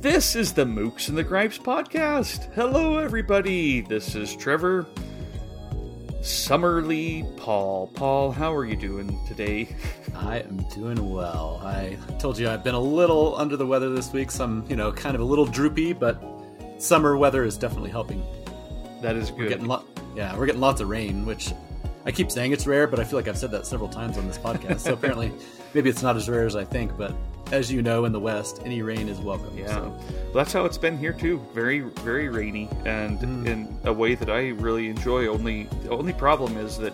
This is the Mookse and the Gripes podcast. Hello, everybody. This is Trevor. Summerly Paul. Paul, how are you doing today? I am doing well. I told you I've been a little under the weather this week, so I'm, you know, kind of a little droopy, but summer weather is definitely helping. That is good. We're getting lo- yeah, we're getting lots of rain, which I keep saying it's rare, but I feel like I've said that several times on this podcast. So apparently, maybe it's not as rare as I think, but as you know, in the West, any rain is welcome. Yeah, so. well, that's how it's been here too. Very, very rainy, and Mm. in a way that I really enjoy. Only, the only problem is that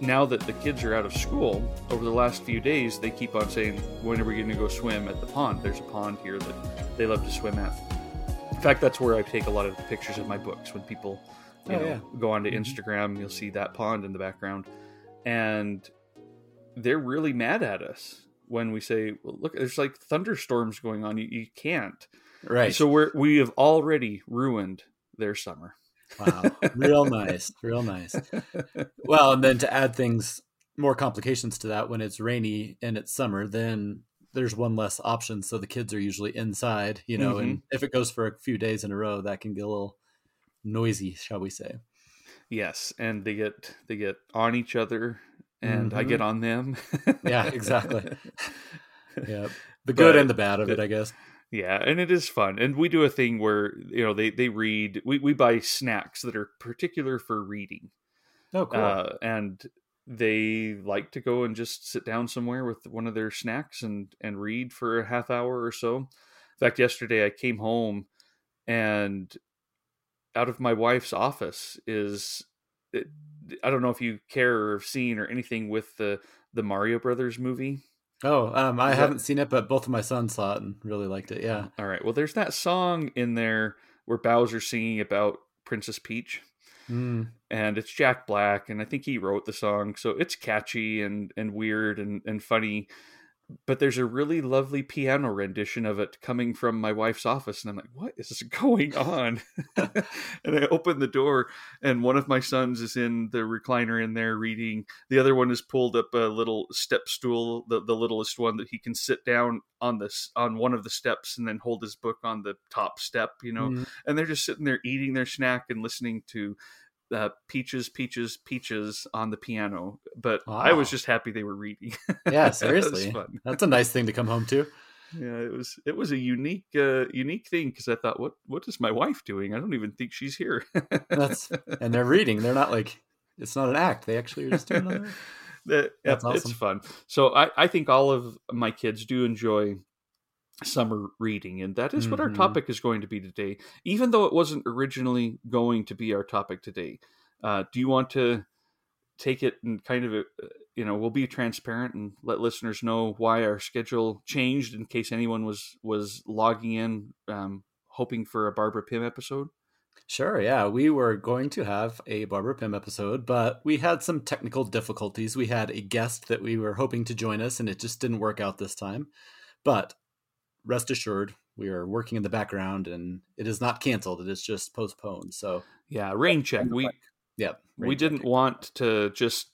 now that the kids are out of school, over the last few days, they keep on saying, "When are we going to go swim at the pond?" There's a pond here that they love to swim at. In fact, that's where I take a lot of pictures of my books when people, you Oh, know, yeah. go onto Mhm. Instagram. You'll see that pond in the background, and they're really mad at us when we say, well, "Look, there's like thunderstorms going on. You, you can't." Right. So we're we have already ruined their summer. wow. Real nice. Real nice. Well, and then to add things, more complications to that, when it's rainy and it's summer, then there's one less option. So the kids are usually inside, you know, and mm-hmm. if it goes for a few days in a row, that can get a little noisy, shall we say. Yes, and they get they get on each other, and I Mhm. get on them. Yeah, exactly. Yeah. The good But- and the bad of it, I guess. Yeah, and it is fun. And we do a thing where you know they they read. We we buy snacks that are particular for reading, Oh, cool. uh, and they like to go and just sit down somewhere with one of their snacks and and read for a half hour or so. In fact, yesterday I came home and out of my wife's office is I don't know if you care or have seen or anything with the the Mario Brothers movie. oh, um, I is that- haven't seen it, but both of my sons saw it and really liked it. Yeah. All right. Well, there's that song in there where Bowser's singing about Princess Peach, Mm. and it's Jack Black, and I think he wrote the song, so it's catchy and and weird and and funny. But there's a really lovely piano rendition of it coming from my wife's office, and I'm like, "What is going on?" and I open the door, and one of my sons is in the recliner in there reading. The other one has pulled up a little step stool, the the littlest one that he can sit down on this on one of the steps and then hold his book on the top step, you know Mm. and they're just sitting there eating their snack and listening to uh, peaches, peaches, peaches on the piano. But I was just happy they were reading. Yeah, seriously. fun. That's a nice thing to come home to. Yeah, it was it was a unique uh, unique thing because I thought, what what is my wife doing? I don't even think she's here. That's and they're reading. They're not like it's not an act. They actually are just doing it. that, That's yeah, It's fun. So I, I think all of my kids do enjoy summer reading, and that is what our Mhm. topic is going to be today. Even though it wasn't originally going to be our topic today, uh, do you want to take it and kind of, uh, you know, we'll be transparent and let listeners know why our schedule changed in case anyone was was logging in, um, hoping for a Barbara Pym episode. Sure, yeah. We were going to have a Barbara Pym episode, but we had some technical difficulties. We had a guest that we were hoping to join us, and it just didn't work out this time. But rest assured, we are working in the background, and it is not canceled. It is just postponed. So, Yeah, rain check. We yeah. we didn't check. want to just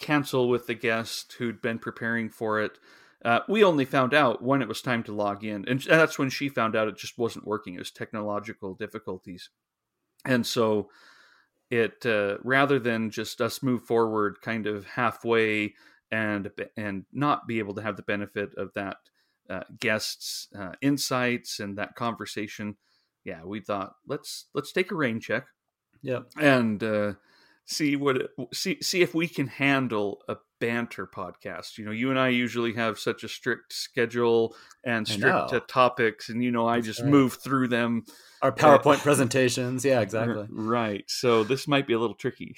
cancel with the guest who'd been preparing for it. Uh, we only found out when it was time to log in, and that's when she found out it just wasn't working. It was technological difficulties, and so it uh, rather than just us move forward kind of halfway and and not be able to have the benefit of that uh, guest's uh, insights and that conversation. Yeah, we thought let's let's take a rain check Yeah, and uh, see what see see if we can handle a banter podcast. You know, you and I usually have such a strict schedule and strict uh, topics, and you know, I That's just right. move through them. Our PowerPoint presentations. Yeah, exactly. Right. So this might be a little tricky.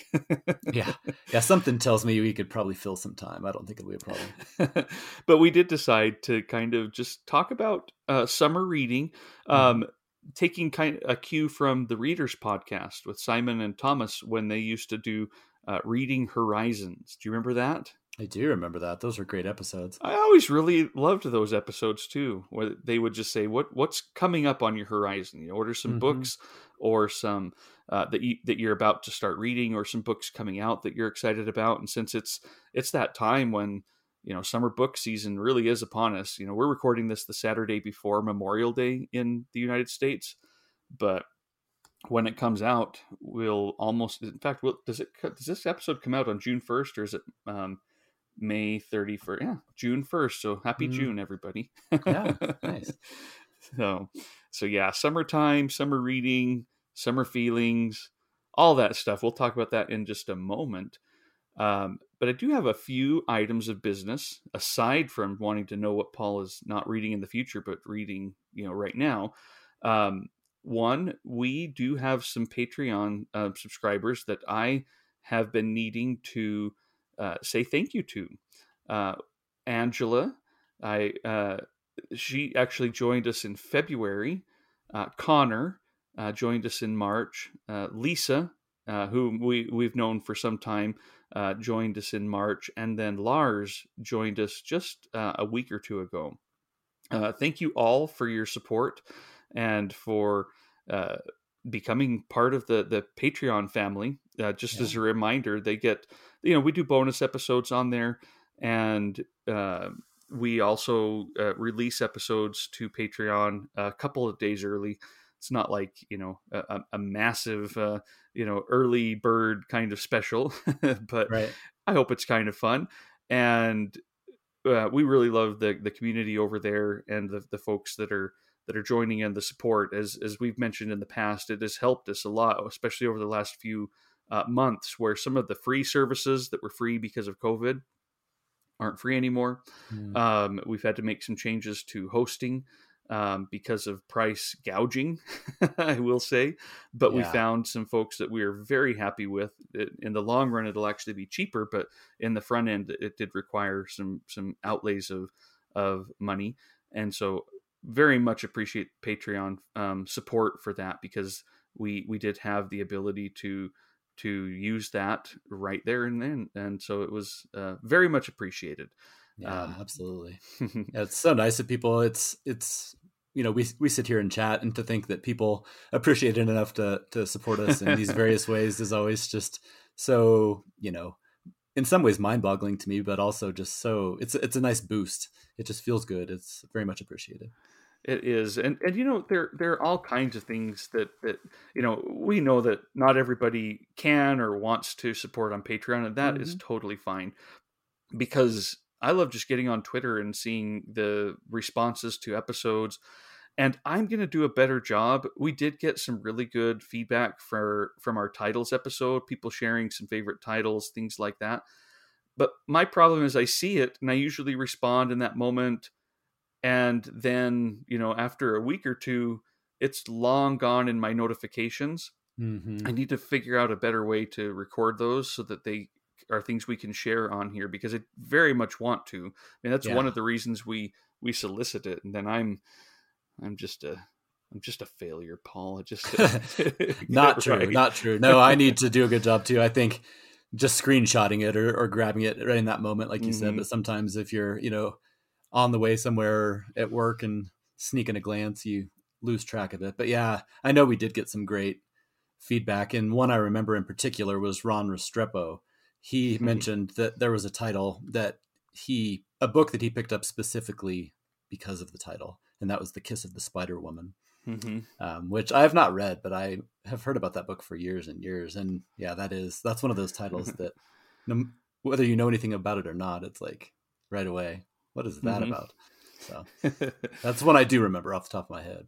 Yeah. Yeah. Something tells me we could probably fill some time. I don't think it'll be a problem. but we did decide to kind of just talk about uh, summer reading, Mm-hmm. um, taking kind of a cue from the Readers podcast with Simon and Thomas when they used to do uh, Reading Horizons. Do you remember that? I do remember that. Those were great episodes. I always really loved those episodes too, where they would just say, "What what's coming up on your horizon? You order some Mhm. books or some uh, that you that you're about to start reading, or some books coming out that you're excited about." And since it's it's that time when you know, summer book season really is upon us. You know, we're recording this the Saturday before Memorial Day in the United States, but when it comes out, we'll almost. In fact, will, does it? Does this episode come out on June first, or is it um, May thirty first? Yeah, June first. So happy mm. June, everybody. yeah, nice. So, so yeah, summertime, summer reading, summer feelings, all that stuff. We'll talk about that in just a moment. Um, but I do have a few items of business aside from wanting to know what Paul is not reading in the future, but reading, you know, right now. Um, one, we do have some Patreon uh, subscribers that I have been needing to uh, say thank you to. Uh, Angela, I uh, she actually joined us in February. Uh, Connor uh, joined us in March. Lisa, who we we've known for some time, joined us in March, and then Lars joined us just a week or two ago. thank you all for your support and for uh, becoming part of the the Patreon family. Uh, just yeah. as a reminder, they get you know we do bonus episodes on there, and uh, we also uh, release episodes to Patreon a couple of days early. It's not like you know a, a massive uh, you know early bird kind of special, but right. I hope it's kind of fun and. Uh, we really love the the community over there and the the folks that are that are joining in the support. As as we've mentioned in the past, it has helped us a lot, especially over the last few uh, months, where some of the free services that were free because of COVID aren't free anymore. Mm. Um, we've had to make some changes to hosting um, because of price gouging, I will say. But yeah. we found some folks that we are very happy with. In the long run, it'll actually be cheaper, but in the front end, it did require some some outlays of of money. And so very much appreciate Patreon um, support for that because we we did have the ability to to use that right there and then, and so it was uh, very much appreciated. Yeah, um, absolutely. yeah, it's so nice of people. It's it's you know we we sit here and chat, and to think that people appreciate it enough to to support us in these various ways is always just so you know in some ways mind-boggling to me but also just so it's it's a nice boost it just feels good it's very much appreciated it is, and and you know there there are all kinds of things that that you know we know that not everybody can or wants to support on Patreon, and that mm-hmm. is totally fine. Because I love just getting on Twitter and seeing the responses to episodes, and I'm going to do a better job. We did get some really good feedback for from our titles episode, people sharing some favorite titles, things like that. But my problem is I see it and I usually respond in that moment and then you know after a week or two it's long gone in my notifications mm-hmm. i need to figure out a better way to record those so that they are things we can share on here because i very much want to i mean that's yeah. one of the reasons we we solicit it and then i'm i'm just a I'm just a failure, Paul. I just not true, right. not true. No, I need to do a good job too. I think just screenshotting it or, or grabbing it right in that moment, like you mm-hmm. said. But sometimes if you're, you know, on the way somewhere at work and sneaking a glance, you lose track of it. But yeah, I know we did get some great feedback. And one I remember in particular was Ron Restrepo. He mm-hmm. mentioned that there was a title that he, a book that he picked up specifically because of the title, and that was The Kiss of the Spider Woman. Mm-hmm. Um, which I have not read, but I have heard about that book for years and years. And yeah, that is that's one of those titles that, whether you know anything about it or not, it's like right away. What is that mm-hmm. about? So that's one I do remember off the top of my head.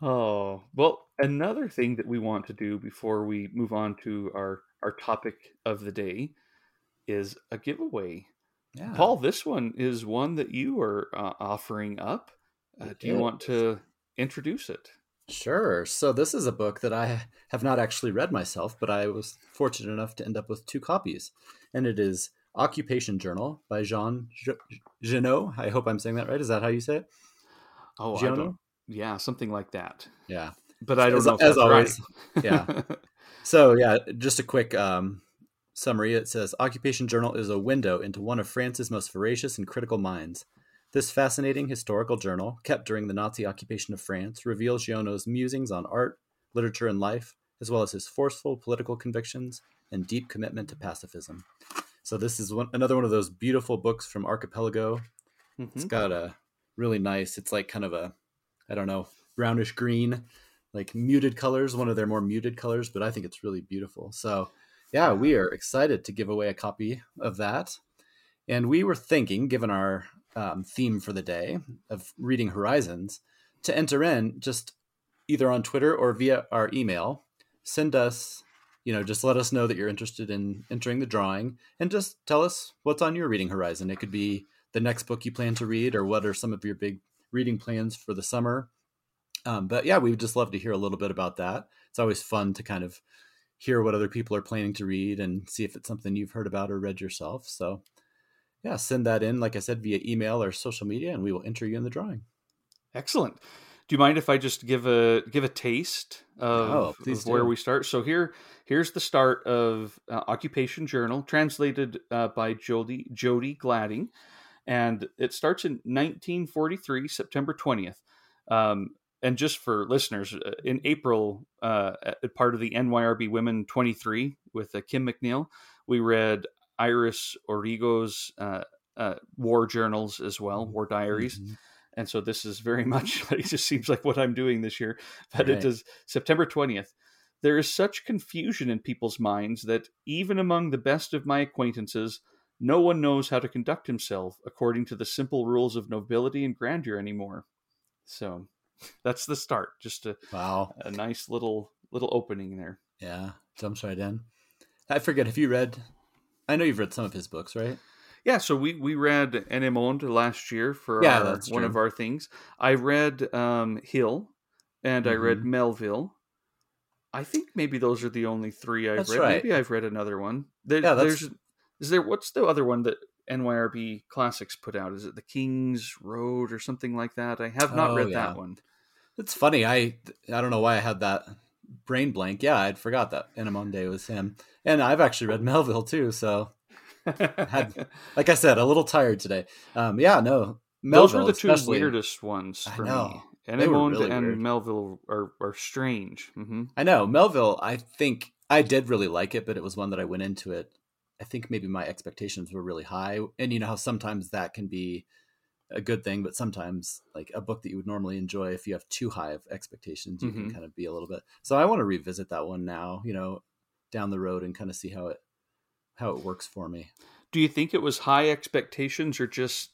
Oh, well, another thing that we want to do before we move on to our, our topic of the day is a giveaway. Yeah. Paul, this one is one that you are uh, offering up. Uh, do you want to introduce it? Sure. So, this is a book that I have not actually read myself, but I was fortunate enough to end up with two copies. And it is Occupation Journal by Jean Genot. I hope I'm saying that right. Is that how you say it? Oh, Giono? yeah, something like that. Yeah, but I don't as, know. as always, right. yeah. So yeah, just a quick um, summary. It says Occupation Journal is a window into one of France's most voracious and critical minds. This fascinating historical journal, kept during the Nazi occupation of France, reveals Giono's musings on art, literature, and life, as well as his forceful political convictions and deep commitment to pacifism. So this is one another one of those beautiful books from Archipelago. Mm-hmm. It's got a really nice. It's like kind of a, I don't know, brownish green, like muted colors. One of their more muted colors, but I think it's really beautiful. So yeah, we are excited to give away a copy of that. And we were thinking, given our um, theme for the day of reading Horizons, to enter in just either on Twitter or via our email. Send us, you know, just let us know that you're interested in entering the drawing and just tell us what's on your reading horizon. It could be the next book you plan to read or what are some of your big reading plans for the summer. Um, but yeah, we would just love to hear a little bit about that. It's always fun to kind of hear what other people are planning to read and see if it's something you've heard about or read yourself. So yeah, send that in, like I said, via email or social media, and we will enter you in the drawing. Excellent. Do you mind if I just give a give a taste of, oh, of where we start? So here here's the start of uh, Occupation Journal, translated uh, by Jody Jody Gladding, and it starts in 1943, September 20th. Um, and just for listeners, uh, in April, uh, part of the NYRB Women 23 with uh, Kim McNeil, we read Iris Origo's uh, uh, war journals as well, war diaries. Mm-hmm. And so this is very much, it just seems like what I'm doing this year. But right. it is September 20th. There is such confusion in people's minds that even among the best of my acquaintances, no one knows how to conduct himself according to the simple rules of nobility and grandeur anymore. So that's the start. Just a wow, a nice little little opening there. Yeah, jumps right in. I forget. Have you read I know you've read some of his books, right? Yeah, so we we read Ennemonde last year for yeah, our, one of our things. I read um, Hill, and mm-hmm. I read mm-hmm. Melville. I think maybe those are the only three I've that's read. Right. Maybe I've read another one. There, yeah, there's is there what's the other one that NYRB Classics put out? Is it the King's Road or something like that? I have not oh, read yeah. that one. It's funny. I I don't know why I had that brain blank. Yeah, I'd forgot that Ennemonde was him and I've actually read Melville too. So, had, like I said, a little tired today. Um, yeah, no, Melville, those were the two weirdest ones for me. Ennemonde really and weird. Melville are are strange. Mm-hmm. I know Melville. I think I did really like it, but it was one that I went into it. I think maybe my expectations were really high, and you know how sometimes that can be a good thing, but sometimes like a book that you would normally enjoy, if you have too high of expectations, you mm-hmm. can kind of be a little bit. So I want to revisit that one now. You know, down the road and kind of see how it how it works for me. Do you think it was high expectations or just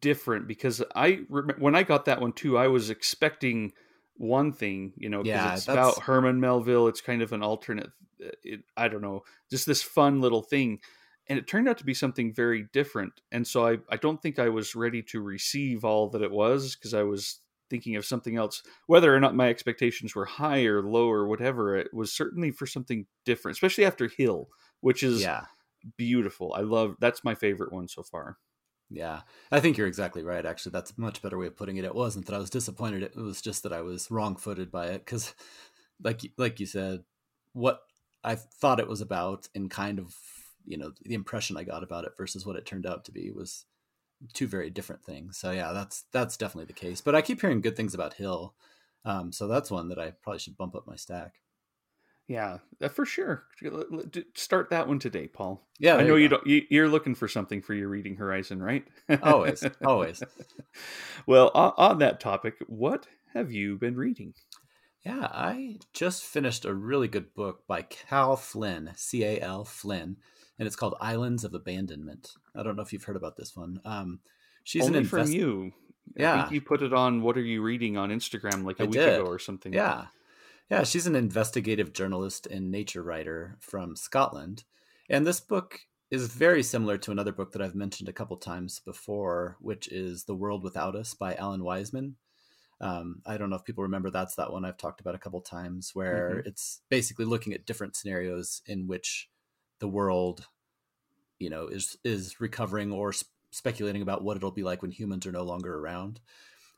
different? Because I when I got that one too, I was expecting one thing, you know, because yeah, it's that's... about Herman Melville. It's kind of an alternate. Uh, it, I don't know, just this fun little thing, and it turned out to be something very different. And so I I don't think I was ready to receive all that it was because I was thinking of something else. Whether or not my expectations were high or low or whatever, it was certainly for something different, especially after Hill, which is yeah. Beautiful. I love that's my favorite one so far. Yeah, I think you're exactly right. Actually, that's a much better way of putting it. It wasn't that I was disappointed; it was just that I was wrong-footed by it because, like, like you said, what I thought it was about and kind of, you know, the impression I got about it versus what it turned out to be was two very different things. So yeah, that's that's definitely the case. But I keep hearing good things about Hill, um, so that's one that I probably should bump up my stack. Yeah, uh, for sure. Start that one today, Paul. Yeah, I know you, you don't. You, are looking for something for your reading horizon, right? always, always. well, on, on that topic, what have you been reading? Yeah, I just finished a really good book by Cal Flynn, C A L Flynn and it's called Islands of Abandonment. I don't know if you've heard about this one. Um, she's Only an invest- from you. Yeah, you put it on. What are you reading on Instagram like a I week did. ago or something? Yeah, yeah. She's an investigative journalist and nature writer from Scotland, and this book is very similar to another book that I've mentioned a couple times before, which is The World Without Us by Alan Weisman. Um, I don't know if people remember that's that one I've talked about a couple times, where mm-hmm. it's basically looking at different scenarios in which the world you know is is recovering or sp- speculating about what it'll be like when humans are no longer around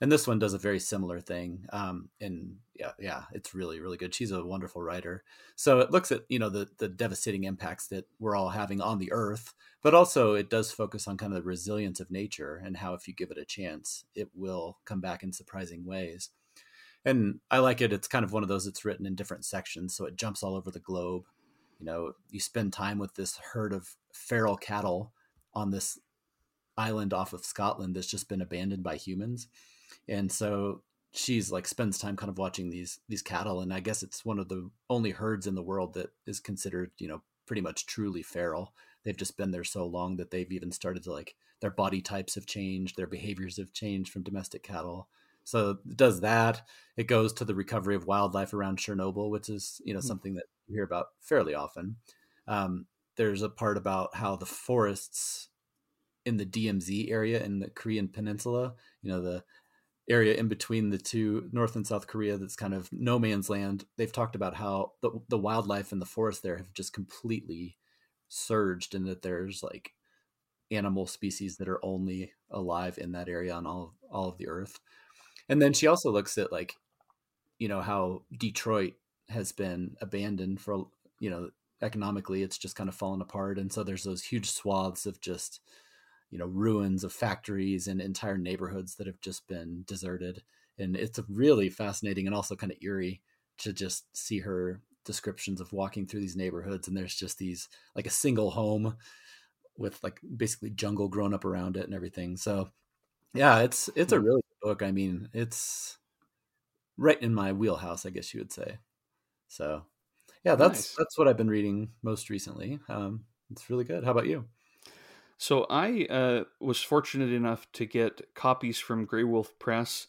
and this one does a very similar thing um, and yeah yeah it's really really good. She's a wonderful writer. So it looks at you know the the devastating impacts that we're all having on the earth but also it does focus on kind of the resilience of nature and how if you give it a chance it will come back in surprising ways. And i like it. It's kind of one of those that's written in different sections so it jumps all over the globe. You know, you spend time with this herd of feral cattle on this island off of Scotland that's just been abandoned by humans. And so she's like spends time kind of watching these these cattle and I guess it's one of the only herds in the world that is considered, you know, pretty much truly feral. They've just been there so long that they've even started to like their body types have changed, their behaviors have changed from domestic cattle. So it does that. It goes to the recovery of wildlife around Chernobyl, which is you know mm-hmm. something that you hear about fairly often. Um, there's a part about how the forests in the DMZ area in the Korean Peninsula, you know the area in between the two North and South Korea that's kind of no man's land. They've talked about how the, the wildlife and the forest there have just completely surged and that there's like animal species that are only alive in that area on all all of the earth. And then she also looks at like you know how Detroit has been abandoned for you know economically it's just kind of fallen apart and so there's those huge swaths of just you know ruins of factories and entire neighborhoods that have just been deserted. And it's really fascinating and also kind of eerie to just see her descriptions of walking through these neighborhoods and there's just these like a single home with like basically jungle grown up around it and everything. So yeah it's it's a hmm. really good book. I mean it's right in my wheelhouse i guess you would say. So yeah that's nice. that's what i've been reading most recently. Um it's really good. How about you so I uh, was fortunate enough to get copies from Graywolf Press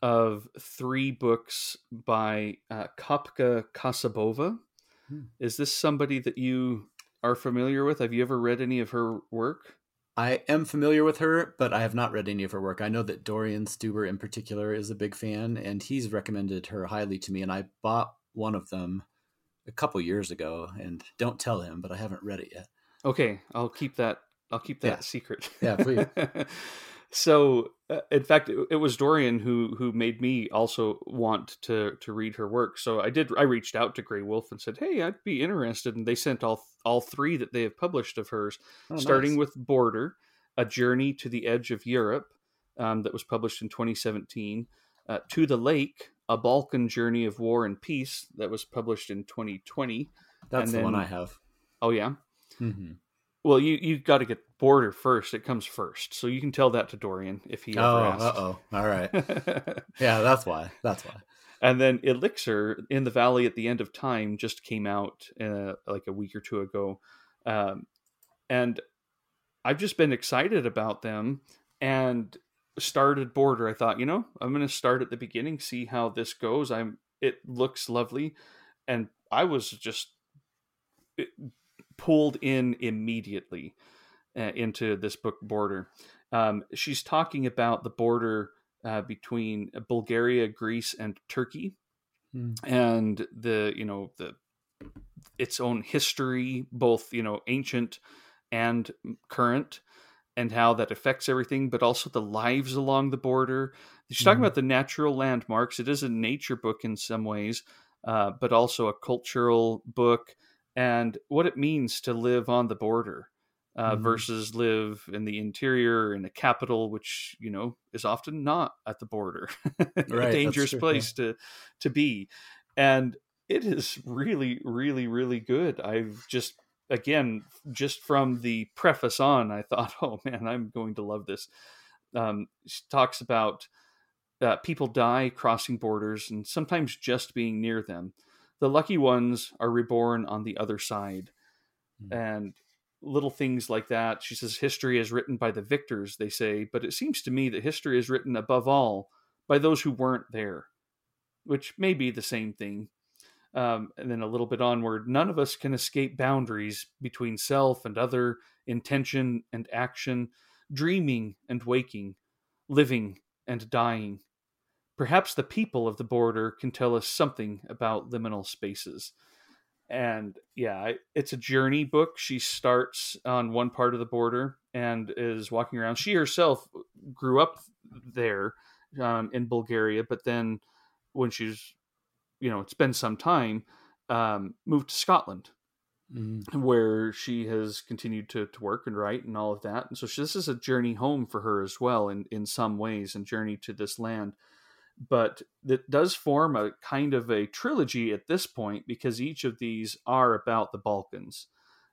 of three books by uh, Kapka Kasabova. Hmm. Is this somebody that you are familiar with? Have you ever read any of her work? I am familiar with her, but I have not read any of her work. I know that Dorian Stuber in particular is a big fan, and he's recommended her highly to me. And I bought one of them a couple years ago, and don't tell him, but I haven't read it yet. Okay, I'll keep that I'll keep that yeah. secret. Yeah, please. so, uh, in fact, it, it, was Dorian who who made me also want to to read her work. So I did. I reached out to Graywolf and said, "Hey, I'd be interested." And they sent all all three that they have published of hers, oh, starting nice. with Border, a journey to the edge of Europe, um, that was published in 2017. Uh, to the Lake, a Balkan journey of war and peace, that was published in 2020. That's and the then, one I have. Oh yeah. Mm-hmm. Well, you you got to get border first. It comes first, so you can tell that to Dorian if he ever oh, asks. Uh oh. All right. yeah, that's why. That's why. And then Elixir in the Valley at the End of Time just came out uh, like a week or two ago, um, and I've just been excited about them and started Border. I thought, you know, I'm going to start at the beginning, see how this goes. I'm. It looks lovely, and I was just pulled in immediately uh, into this book border. Um, she's talking about the border uh, between Bulgaria, Greece, and Turkey, hmm. and the you know the its own history, both you know ancient and current, and how that affects everything, but also the lives along the border. She's talking mm-hmm. about the natural landmarks. It is a nature book in some ways, uh, but also a cultural book and what it means to live on the border uh, mm-hmm. versus live in the interior in a capital, which you know is often not at the border, right, a dangerous place to to be, and it is really, really, really good. I've just again just from the preface on, I thought, oh man, I'm going to love this. Um, she talks about uh, people die crossing borders and sometimes just being near them the lucky ones are reborn on the other side. Mm-hmm. And little things like that. She says history is written by the victors, they say, but it seems to me that history is written above all by those who weren't there, which may be the same thing. Um, and then a little bit onward, none of us can escape boundaries between self and other, intention and action, dreaming and waking, living and dying. Perhaps the people of the border can tell us something about liminal spaces. And yeah, it's a journey book. She starts on one part of the border and is walking around. She herself grew up there um, in Bulgaria, but then when she's, you know, it's been some time, um, moved to Scotland, mm. where she has continued to, to work and write and all of that. And so she, this is a journey home for her as well, in, in some ways, and journey to this land but it does form a kind of a trilogy at this point because each of these are about the Balkans.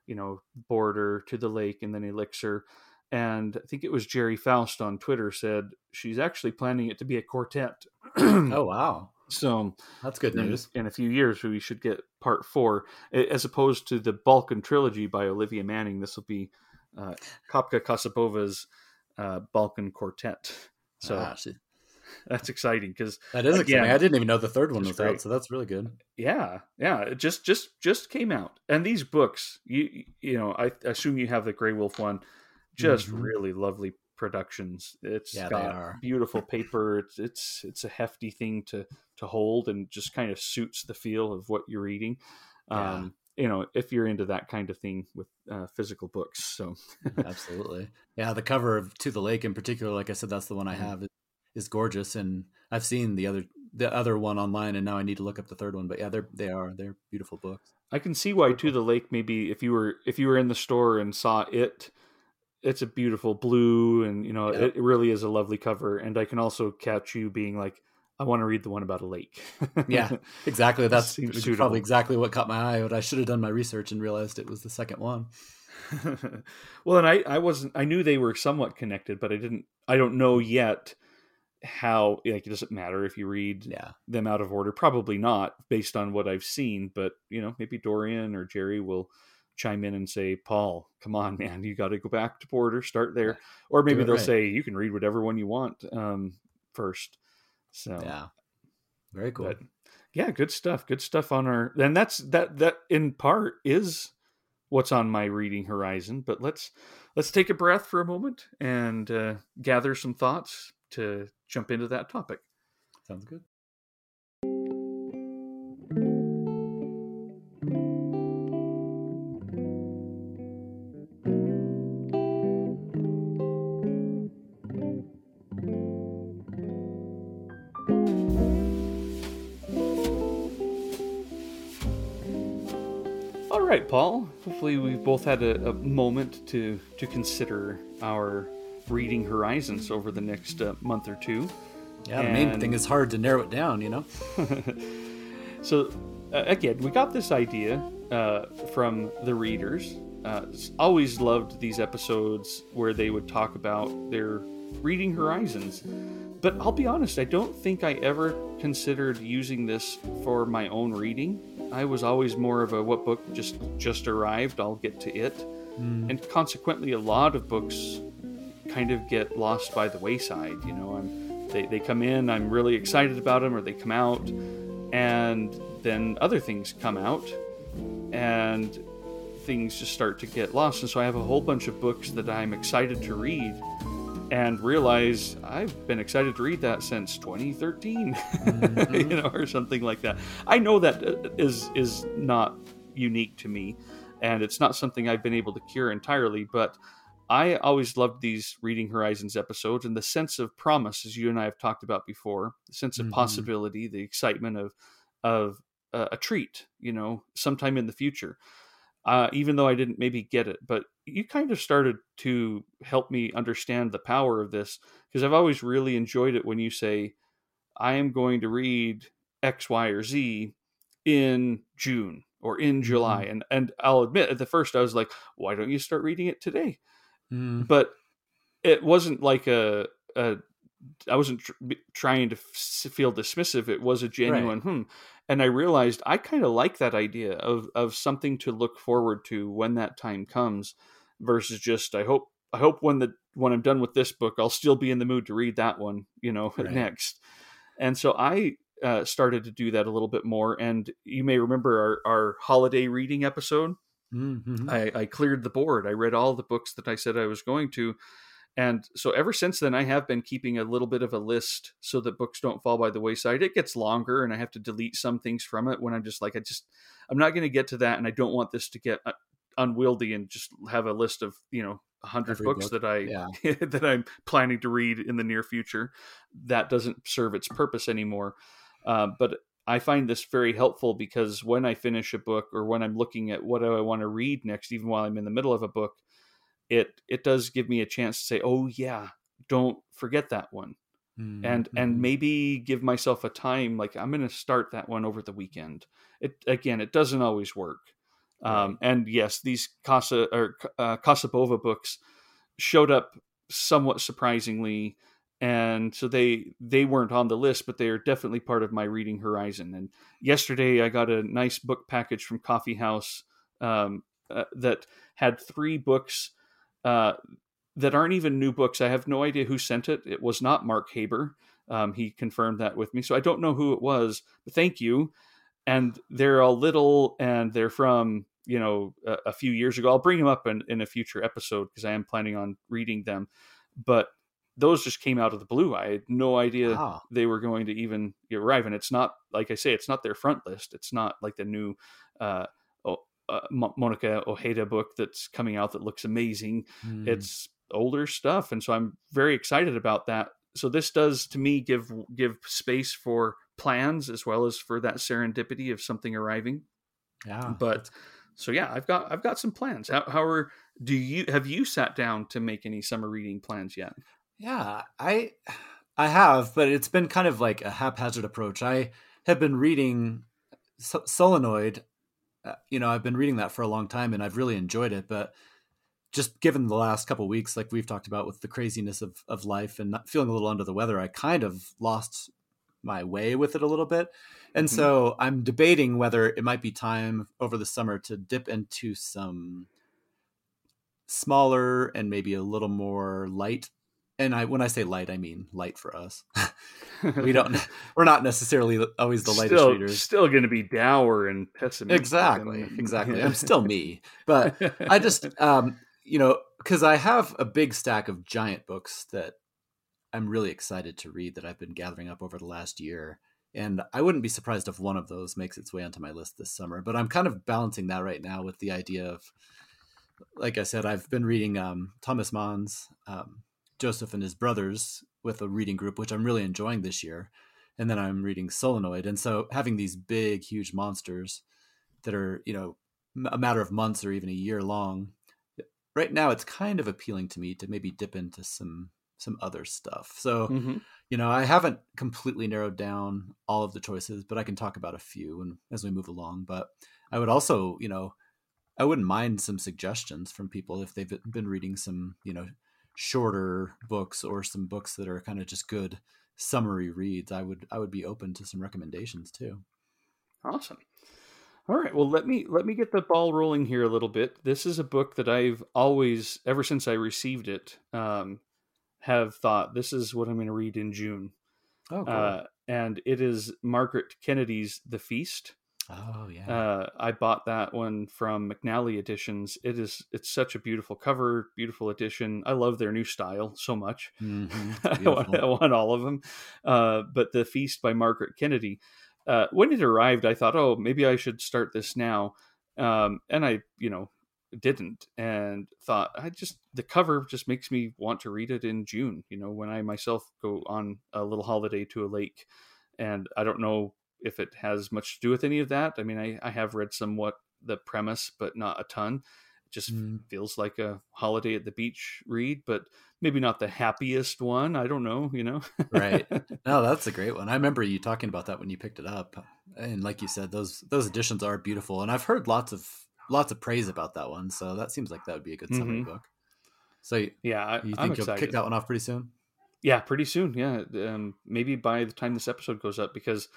You know, border to the lake and then Elixir. And I think it was Jerry Faust on Twitter said she's actually planning it to be a quartet. oh wow! So that's good news. In a few years, we should get part four, as opposed to the Balkan trilogy by Olivia Manning. This will be uh, Kapka Kasabova's uh, Balkan Quartet. So ah, she... that's exciting because that is again, exciting. I didn't even know the third one was great. out, so that's really good. Yeah, yeah, it just just just came out, and these books, you you know, I assume you have the Graywolf one, just mm-hmm. really lovely productions. It's yeah, got beautiful paper. It's it's it's a hefty thing to to hold, and just kind of suits the feel of what you're reading. Yeah. Um, you know if you're into that kind of thing with uh, physical books so absolutely yeah the cover of to the lake in particular like i said that's the one i mm-hmm. have is gorgeous and i've seen the other the other one online and now i need to look up the third one but yeah they're they are they're beautiful books i can see why to the lake maybe if you were if you were in the store and saw it it's a beautiful blue and you know yep. it really is a lovely cover and i can also catch you being like I want to read the one about a lake. yeah, exactly. That's probably exactly what caught my eye. But I should have done my research and realized it was the second one. well, and I, I wasn't. I knew they were somewhat connected, but I didn't. I don't know yet how. Like, it doesn't matter if you read yeah. them out of order. Probably not, based on what I've seen. But you know, maybe Dorian or Jerry will chime in and say, "Paul, come on, man, you got to go back to Border, start there." Or maybe they'll right. say, "You can read whatever one you want um, first. So yeah, very cool. But, yeah, good stuff. Good stuff on our. And that's that. That in part is what's on my reading horizon. But let's let's take a breath for a moment and uh, gather some thoughts to jump into that topic. Sounds good. All right, Paul. Hopefully, we've both had a, a, moment to to consider our reading horizons over the next uh, month or two. Yeah, the main thing is hard to narrow it down, you know. so, uh, again, we got this idea uh, from the readers. Uh, always loved these episodes where they would talk about their reading horizons. But I'll be honest, I don't think I ever considered using this for my own reading. I was always more of a what book just just arrived, I'll get to it. Mm. And consequently a lot of books kind of get lost by the wayside, you know. I'm, they they come in, I'm really excited about them or they come out and then other things come out and things just start to get lost. And so I have a whole bunch of books that I'm excited to read and realize I've been excited to read that since 2013, mm-hmm. you know, or something like that. I know that uh, is is not unique to me, and it's not something I've been able to cure entirely. But I always loved these Reading Horizons episodes and the sense of promise, as you and I have talked about before, the sense of mm-hmm. possibility, the excitement of of uh, a treat, you know, sometime in the future uh, even though I didn't maybe get it. But you kind of started to help me understand the power of this because I've always really enjoyed it when you say, I am going to read X, Y, or Z in June or in July. Mm. And and I'll admit at the first I was like, why don't you start reading it today? Mm. But it wasn't like a, a I wasn't tr- trying to f- feel dismissive. It was a genuine right. hmm and I realized I kind of like that idea of of something to look forward to when that time comes, versus just I hope I hope when the when I'm done with this book I'll still be in the mood to read that one you know right. next, and so I uh, started to do that a little bit more. And you may remember our our holiday reading episode. Mm-hmm. I, I cleared the board. I read all the books that I said I was going to, and so ever since then, I have been keeping a little bit of a list so that books don't fall by the wayside. It gets longer and I have to delete some things from it when I'm just like, I just, I'm not going to get to that. And I don't want this to get unwieldy and just have a list of, you know, a hundred books book. that I, yeah. that I'm planning to read in the near future. That doesn't serve its purpose anymore. Uh, but I find this very helpful because when I finish a book or when I'm looking at what do I want to read next, even while I'm in the middle of a book, it it does give me a chance to say, oh yeah, don't forget that one. mm-hmm. and and maybe give myself a time like i'm going to start that one over the weekend it again it doesn't always work um, and yes these casa or uh, Kasabova books showed up somewhat surprisingly and so they they weren't on the list but they are definitely part of my reading horizon. And yesterday i got a nice book package from coffee house um, uh, that had three books uh, that aren't even new books. I have no idea who sent it. It was not mark haber. Um, he confirmed that with me so i don't know who it was but thank you. And they're all little and they're from you know a, a few years ago. I'll bring them up in, in a future episode because i am planning on reading them. But those just came out of the blue. I had no idea wow. they were going to even arrive, and it's not like I say, it's not their front list. It's not like the new uh, uh, Monica Ojeda book that's coming out that looks amazing. Mm. It's older stuff, and so I'm very excited about that. So this does to me give give space for plans as well as for that serendipity of something arriving. Yeah, but so yeah, I've got I've got some plans. How, how are do you have you sat down to make any summer reading plans yet? Yeah, I I have, but it's been kind of like a haphazard approach. I have been reading Solenoid. Uh, you know, I've been reading that for a long time, and I've really enjoyed it. But just given the last couple weeks, like we've talked about, with the craziness of of life and not feeling a little under the weather, I kind of lost my way with it a little bit. And mm-hmm. so I'm debating whether it might be time over the summer to dip into some smaller and maybe a little more light and I when I say light, I mean light for us. we don't we're not necessarily always the lightest still, readers. Still going to be dour and pessimistic. Exactly, and, exactly. I'm still me, but I just um, you know because I have a big stack of giant books that I'm really excited to read that I've been gathering up over the last year. And I wouldn't be surprised if one of those makes its way onto my list this summer. But I'm kind of balancing that right now with the idea of, like I said, I've been reading um, Thomas Mann's um, Joseph and his brothers with a reading group, which I'm really enjoying this year. And then I'm reading Solenoid. And so having these big, huge monsters that are, you know, a matter of months or even a year long, right now it's kind of appealing to me to maybe dip into some some other stuff. So, mm-hmm. you know, I haven't completely narrowed down all of the choices, but I can talk about a few and as we move along. But I would also, you know, I wouldn't mind some suggestions from people if they've been reading some, you know, shorter books or some books that are kind of just good summary reads, I would I would be open to some recommendations too. Awesome. All right, well let me let me get the ball rolling here a little bit. This is a book that I've always ever since I received it um, have thought this is what I'm going to read in June. Oh, cool. Uh, and it is Margaret Kennedy's The Feast. Oh yeah. Uh, I bought that one from McNally Editions. It is it's such a beautiful cover, beautiful edition. I love their new style so much. Mm-hmm. I, want, I, want, all of them. Uh, but the Feast by Margaret Kennedy. Uh, when it arrived, I thought, oh, maybe I should start this now. Um, and I, you know, didn't, and thought I just the cover just makes me want to read it in June. You know, when I myself go on a little holiday to a lake, and I don't know if it has much to do with any of that. I mean, I, I have read somewhat the premise, but not a ton. It just mm. feels like a holiday at the beach read, but maybe not the happiest one. I don't know, you know? right. No, that's a great one. I remember you talking about that when you picked it up. And like you said, those those editions are beautiful. And I've heard lots of lots of praise about that one. So that seems like that would be a good summary mm-hmm. book. So yeah, I, you think I'm you'll excited. kick that one off pretty soon? Yeah, pretty soon. Yeah, um, maybe by the time this episode goes up, because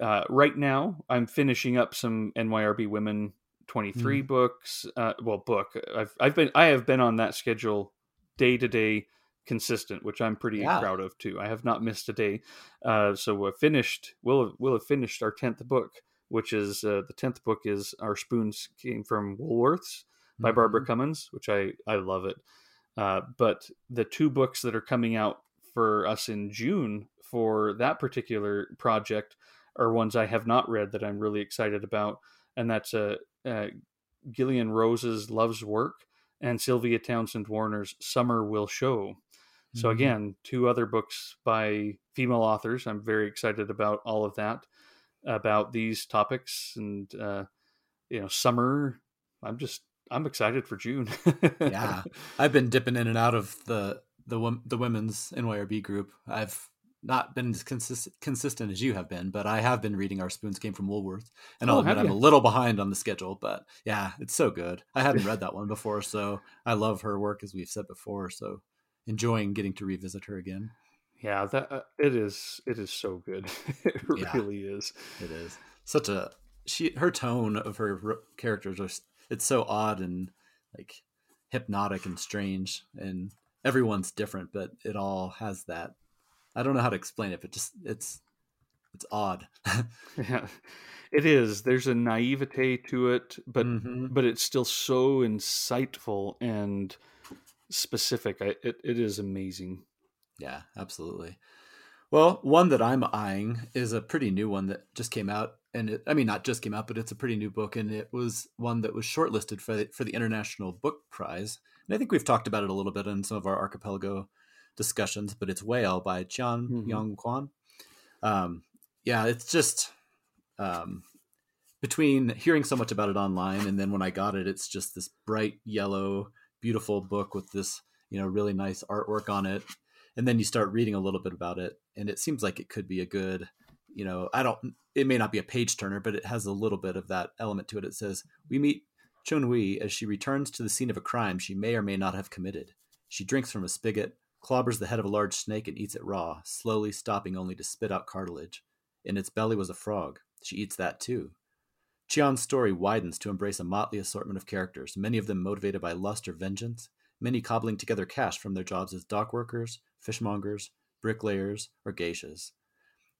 uh, right now I'm finishing up some NYRB Women 23 mm. books. Uh, well, book. I've I've been I have been on that schedule day to day consistent, which I'm pretty yeah. proud of too. I have not missed a day. Uh, so we've finished. We'll we'll have finished our tenth book, which is uh, the tenth book is our spoons came from Woolworths by mm-hmm. Barbara Comyns, which I I love it. Uh, but the two books that are coming out for us in June for that particular project are ones I have not read that I'm really excited about, and that's uh, uh, Gillian Rose's Love's Work and Sylvia Townsend Warner's Summer Will Show. Mm-hmm. So again, two other books by female authors. I'm very excited about all of that, about these topics, and uh, you know, summer. I'm just I'm excited for June. yeah, I've been dipping in and out of the the the women's NYRB group. I've not been as consist- consistent as you have been, but I have been reading Our Spoons Came from Woolworth, and Oh, I'll admit I'm a little behind on the schedule. But yeah, it's so good. I hadn't read that one before, so I love her work as we've said before. So enjoying getting to revisit her again. Yeah, that uh, it is. It is so good. it Yeah. really is. It is such a she. Her tone of her r- characters are it's so odd and like hypnotic and strange, and everyone's different, but it all has that. I don't know how to explain it, but just it's it's odd. Yeah, it is. There's a naivete to it, but Mhm. but it's still so insightful and specific. I, it it is amazing. Yeah, absolutely. Well, one that I'm eyeing is a pretty new one that just came out, and it, I mean, not just came out, but it's a pretty new book, and it was one that was shortlisted for the, for the International Booker Prize. And I think we've talked about it a little bit in some of our archipelago discussions, but it's Whale by Cheon Mhm. Yong Kwan. Um, yeah, it's just um, between hearing so much about it online and then when I got it, it's just this bright yellow, beautiful book with this, you know, really nice artwork on it. And then you start reading a little bit about it, and it seems like it could be a good, you know, I don't, it may not be a page turner, but it has a little bit of that element to it. It says, We meet Chun Hui as she returns to the scene of a crime she may or may not have committed. She drinks from a spigot, clobbers the head of a large snake, and eats it raw, slowly stopping only to spit out cartilage. In its belly was a frog. She eats that too. Cheon's story widens to embrace a motley assortment of characters, many of them motivated by lust or vengeance, many cobbling together cash from their jobs as dock workers, fishmongers, bricklayers, or geishas.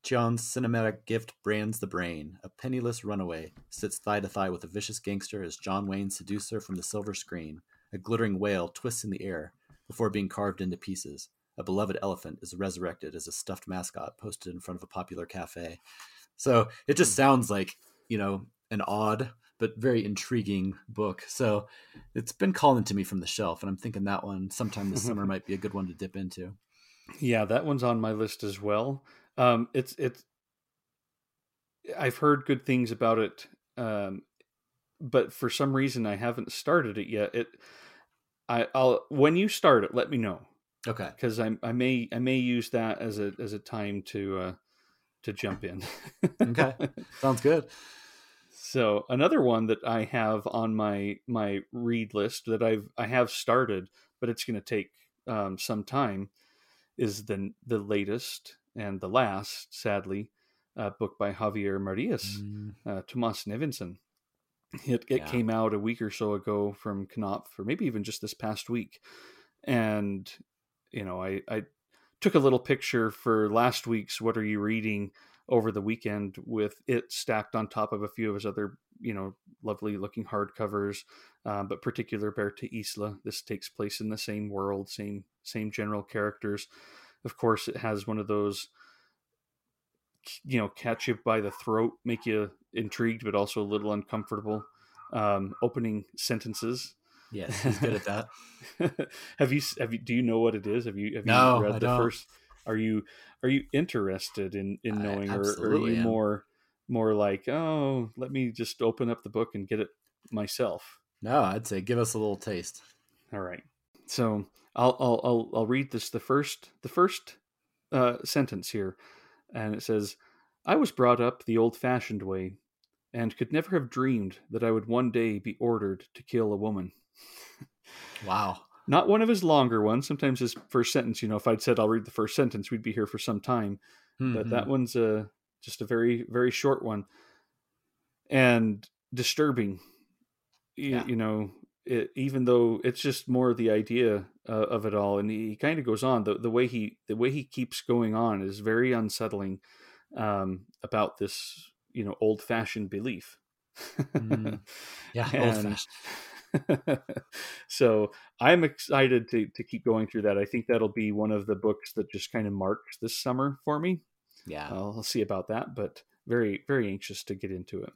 Cheon's cinematic gift brands the brain. A penniless runaway sits thigh to thigh with a vicious gangster as John Wayne seduces her from the silver screen. A glittering whale twists in the air before being carved into pieces. A beloved elephant is resurrected as a stuffed mascot posted in front of a popular cafe. So it just sounds like, you know, an odd but very intriguing book. So it's been calling to me from the shelf, and I'm thinking that one sometime this summer might be a good one to dip into. Yeah, that one's on my list as well. Um, it's it's. I've heard good things about it, um, but for some reason I haven't started it yet. It, I, I'll when you start it, let me know Okay. because I I may I may use that as a as a time to uh, to jump in. Okay. Sounds good. So another one that I have on my my read list that I've I have started, but it's going to take um, some time, is the the latest and the last, sadly, uh, book by Javier Marias, Mm, uh, Tomas Nevinson. It it Yeah. came out a week or so ago from Knopf, or maybe even just this past week, and you know I I took a little picture for last week's What Are You Reading over the weekend with it stacked on top of a few of his other, you know, lovely looking hardcovers, um, but particular Berta Isla. This takes place in the same world, same same general characters. Of course, it has one of those, you know, catch you by the throat, make you intrigued, but also a little uncomfortable. Um, opening sentences. yes, he's good at that. have you have you do you know what it is? Have you have you No, read I the don't. first? Are you are you interested in in knowing, or, or are you am. more more like oh let me just open up the book and get it myself? No, I'd say give us a little taste. All right, so I'll I'll I'll, I'll read this the first the first uh, sentence here, and it says, "I was brought up the old-fashioned way, and could never have dreamed that I would one day be ordered to kill a woman." Wow. Not one of his longer ones. Sometimes his first sentence, you know, if I'd said I'll read the first sentence, we'd be here for some time. But Mhm. that one's a just a very very short one, and disturbing. You, Yeah. you know, it, even though it's just more the idea uh, of it all, and he, kind of goes on the the way he the way he keeps going on is very unsettling um, about this you know old fashioned belief. Mm. yeah, old fashioned. so I'm excited to to keep going through that. I think that'll be one of the books that just kind of marks this summer for me. Yeah. I'll see about that, but very very anxious to get into it.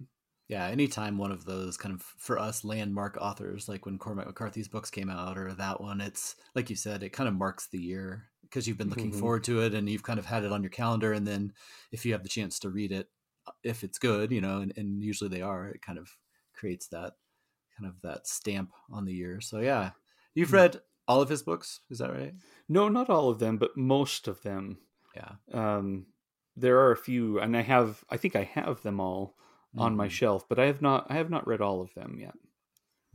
Yeah, anytime one of those kind of for us landmark authors, like when Cormac McCarthy's books came out or that one, it's like you said, it kind of marks the year because you've been looking Mhm. forward to it and you've kind of had it on your calendar. And then if you have the chance to read it, uh, if it's good, you know, and, and usually they are, it kind of creates that kind of that stamp on the year. So yeah, you've Hmm. read all of his books, is that right? No, not all of them, but most of them. Yeah. Um, there are a few, and I have, I think I have them all on my Mhm. shelf, but I have not, I have not read all of them yet.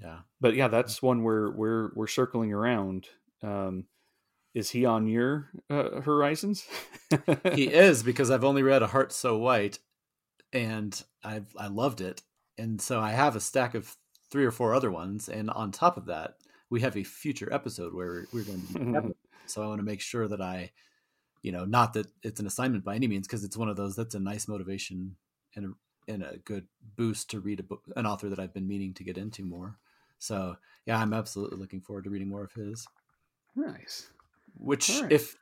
Yeah. But yeah, that's one where we're we're circling around. Um, is he on your uh, horizons? he is because I've only read A Heart So White, and I I loved it, and so I have a stack of three or four other ones, and on top of that, we have a future episode where we're going to be so I want to make sure that I, you know, not that it's an assignment by any means, because it's one of those that's a nice motivation and a, and a good boost to read a book, an author that I've been meaning to get into more. So yeah, I'm absolutely looking forward to reading more of his nice. which right. if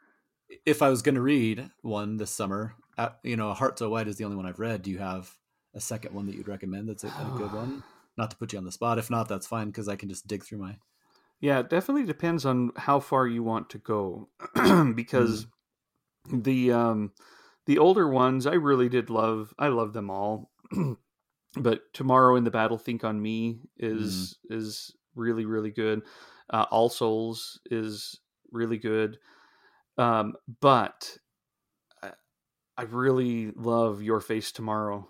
if I was going to read one this summer, you know, Heart So White is the only one I've read. Do you have a second one that you'd recommend that's a, a good one? Not to put you on the spot. If not, that's fine because I can just dig through my. Yeah, it definitely depends on how far you want to go, because the um, the older ones I really did love. I love them all, but Tomorrow in the Battle, Think on Me is is really really good. Uh, All Souls is really good, um, but I, I really love Your Face Tomorrow,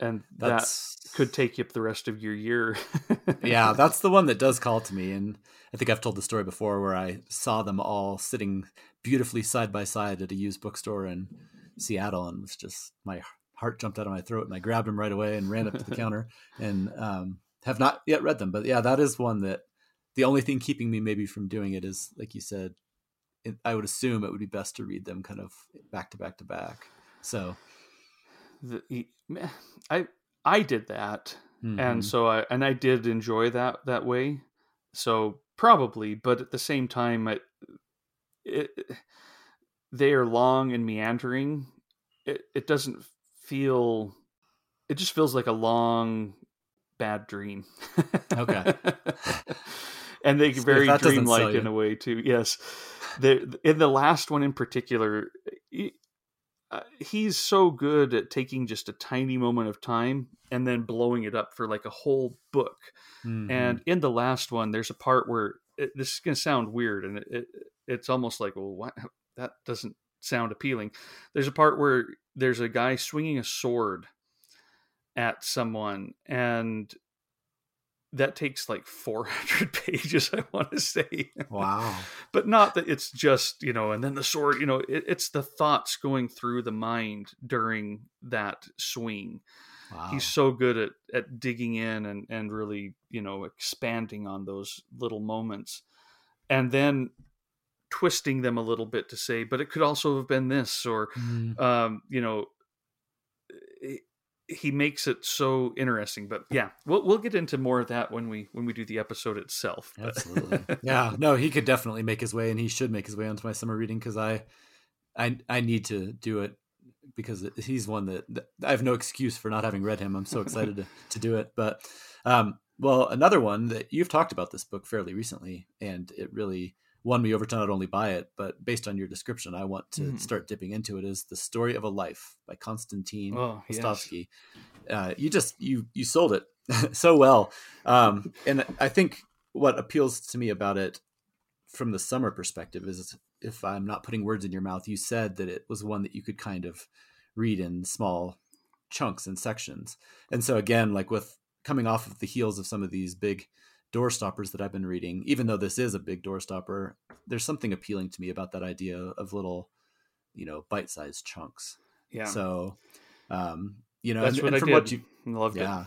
and That's that could take you up the rest of your year. yeah, that's the one that does call to me, and I think I've told the story before where I saw them all sitting beautifully side by side at a used bookstore in Seattle, and was just my heart jumped out of my throat, and I grabbed them right away and ran up to the counter, and um, have not yet read them, but yeah, that is one that the only thing keeping me maybe from doing it is, like you said, it, I would assume it would be best to read them kind of back to back to back. So, the, I I did that, mhm. and so I and I did enjoy that that way. So probably, but at the same time, it, it they are long and meandering. It it doesn't feel. It just feels like a long bad dream. Okay. and they if very that doesn't sell dreamlike in a way too. Yes, the in the last one in particular, he- uh, he's so good at taking just a tiny moment of time and then blowing it up for like a whole book. Mhm. And in the last one, there's a part where it, this is going to sound weird, and it, it it's almost like, well, what? That doesn't sound appealing. There's a part where there's a guy swinging a sword at someone, and that takes like 400 pages. I want to say, wow. but not that it's just you know, and then the sword. You know, it, it's the thoughts going through the mind during that swing Wow. he's so good at at digging in and and really you know expanding on those little moments and then twisting them a little bit to say but it could also have been this or Mhm. um you know he- he makes it so interesting but yeah we'll we'll get into more of that when we when we do the episode itself but- Absolutely. yeah. No, he could definitely make his way, and he should make his way onto my summer reading because I, I, I need to do it because he's one that, that I have no excuse for not having read him. I'm so excited to, to do it. But, um, well, another one that you've talked about this book fairly recently, and it really won me over to not only buy it, but based on your description, I want to Mhm. start dipping into it. Is the story of a life by Konstantin oh yes. Uh, you just you you sold it so well, um, and I think what appeals to me about it from the summer perspective is if I'm not putting words in your mouth, you said that it was one that you could kind of read in small chunks and sections, and so again, like with coming off of the heels of some of these big door stoppers that I've been reading, even though this is a big door stopper, there's something appealing to me about that idea of little, you know, bite-sized chunks. yeah. So, um, you know, that's and, what and i from did. what you, loved yeah,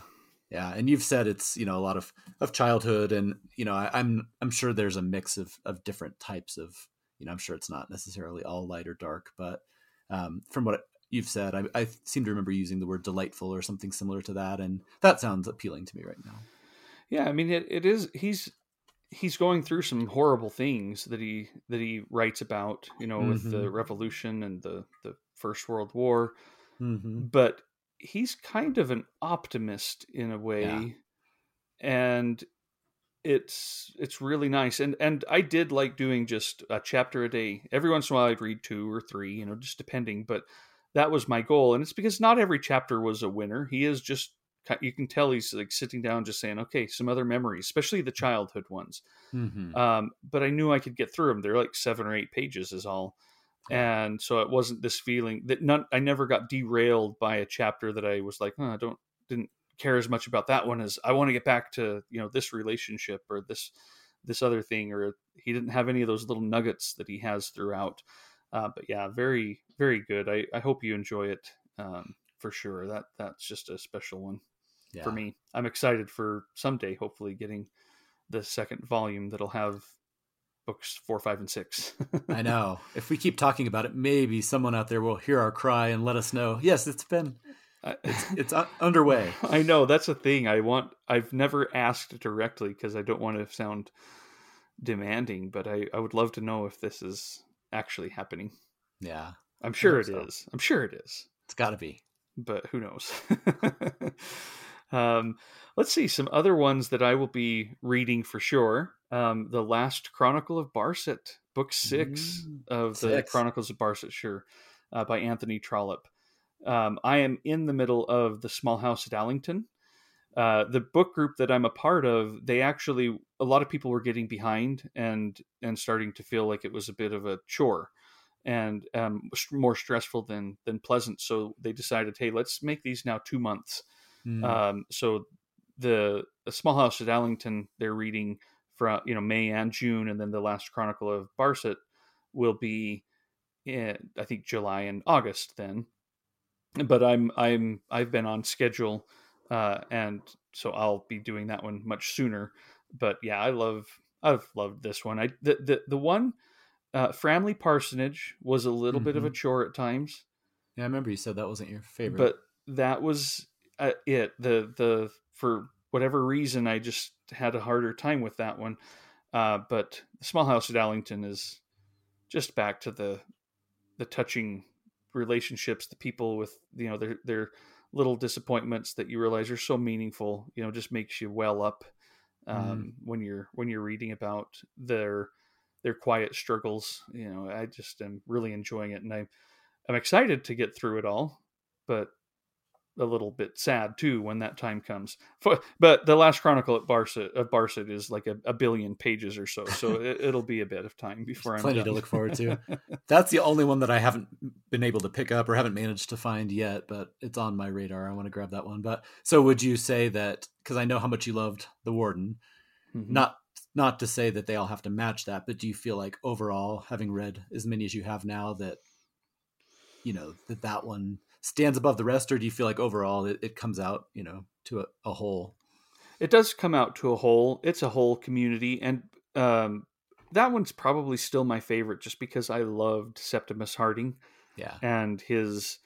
yeah, and you've said it's you know a lot of of childhood, and you know I, I'm I'm sure there's a mix of of different types of you know I'm sure it's not necessarily all light or dark, but um, from what you've said, I, I seem to remember using the word delightful or something similar to that, and that sounds appealing to me right now. Yeah, I mean it, it is he's he's going through some horrible things that he that he writes about, you know, with the Mhm. revolution and the the First World War, Mm-hmm. but he's kind of an optimist in a way. Yeah. And it's it's really nice and and I did like doing just a chapter a day. Every once in a while I'd read two or three, you know, just depending, but that was my goal and it's because not every chapter was a winner. He is just you can tell he's like sitting down just saying okay some other memories especially the childhood ones. Mm-hmm. um, but i knew i could get through them they're like seven or eight pages is all. And so it wasn't this feeling that none i never got derailed by a chapter that i was like oh, i don't didn't care as much about that one as i want to get back to you know this relationship or this this other thing or he didn't have any of those little nuggets that he has throughout. Uh, but yeah very very good. I, I hope you enjoy it um, for sure. That that's just a special one yeah. for me i'm excited for someday hopefully getting the second volume that'll have books four, five, and six. I know. If we keep talking about it, maybe someone out there will hear our cry and let us know. Yes, it's been it's, it's underway. I know that's a thing. I want. I've never asked directly because I don't want to sound demanding, but I I would love to know if this is actually happening. Yeah, I'm sure it so. is. I'm sure it is. It's got to be, but who knows? um, let's see some other ones that I will be reading for sure. Um, the Last Chronicle of Barset, book six mm, of the six. Chronicles of Barsetshire, uh, by Anthony Trollope. Um, I am in the middle of the Small House at Allington. Uh, the book group that I'm a part of, they actually a lot of people were getting behind and and starting to feel like it was a bit of a chore and um, more stressful than than pleasant. So they decided, hey, let's make these now two months. Mm. Um, so the, the Small House at Allington, they're reading from you know May and June, and then the last Chronicle of Barset will be, in, I think July and August then. But I'm I'm I've been on schedule, uh, and so I'll be doing that one much sooner. But yeah, I love I've loved this one. I the the the one uh, Framley Parsonage was a little mm-hmm. bit of a mm-hmm. chore at times. Yeah, I remember you said that wasn't your favorite, but that was uh, it. The the for whatever reason, I just had a harder time with that one. Uh, but the Small House at Allington is just back to the the touching relationships, the people with you know their their little disappointments that you realize are so meaningful. You know, just makes you well up um, mm. when you're when you're reading about their their quiet struggles. You know, I just am really enjoying it, and I'm I'm excited to get through it all. But a little bit sad too when that time comes. For, but the last chronicle at Barset of Barset is like a, a billion pages or so, so it, will be a bit of time before There's I'm plenty done. to look forward to. That's the only one that I haven't been able to pick up or haven't managed to find yet, but it's on my radar. I want to grab that one. But so would you say that because I know how much you loved the Warden, mm-hmm. not not to say that they all have to match that, but do you feel like overall, having read as many as you have now, that you know that that one stands above the rest, or do you feel like overall it, it comes out, you know, to a, a, whole? It does come out to a whole. It's a whole community, and um, that one's probably still my favorite, just because I loved Septimus Harding, yeah, and his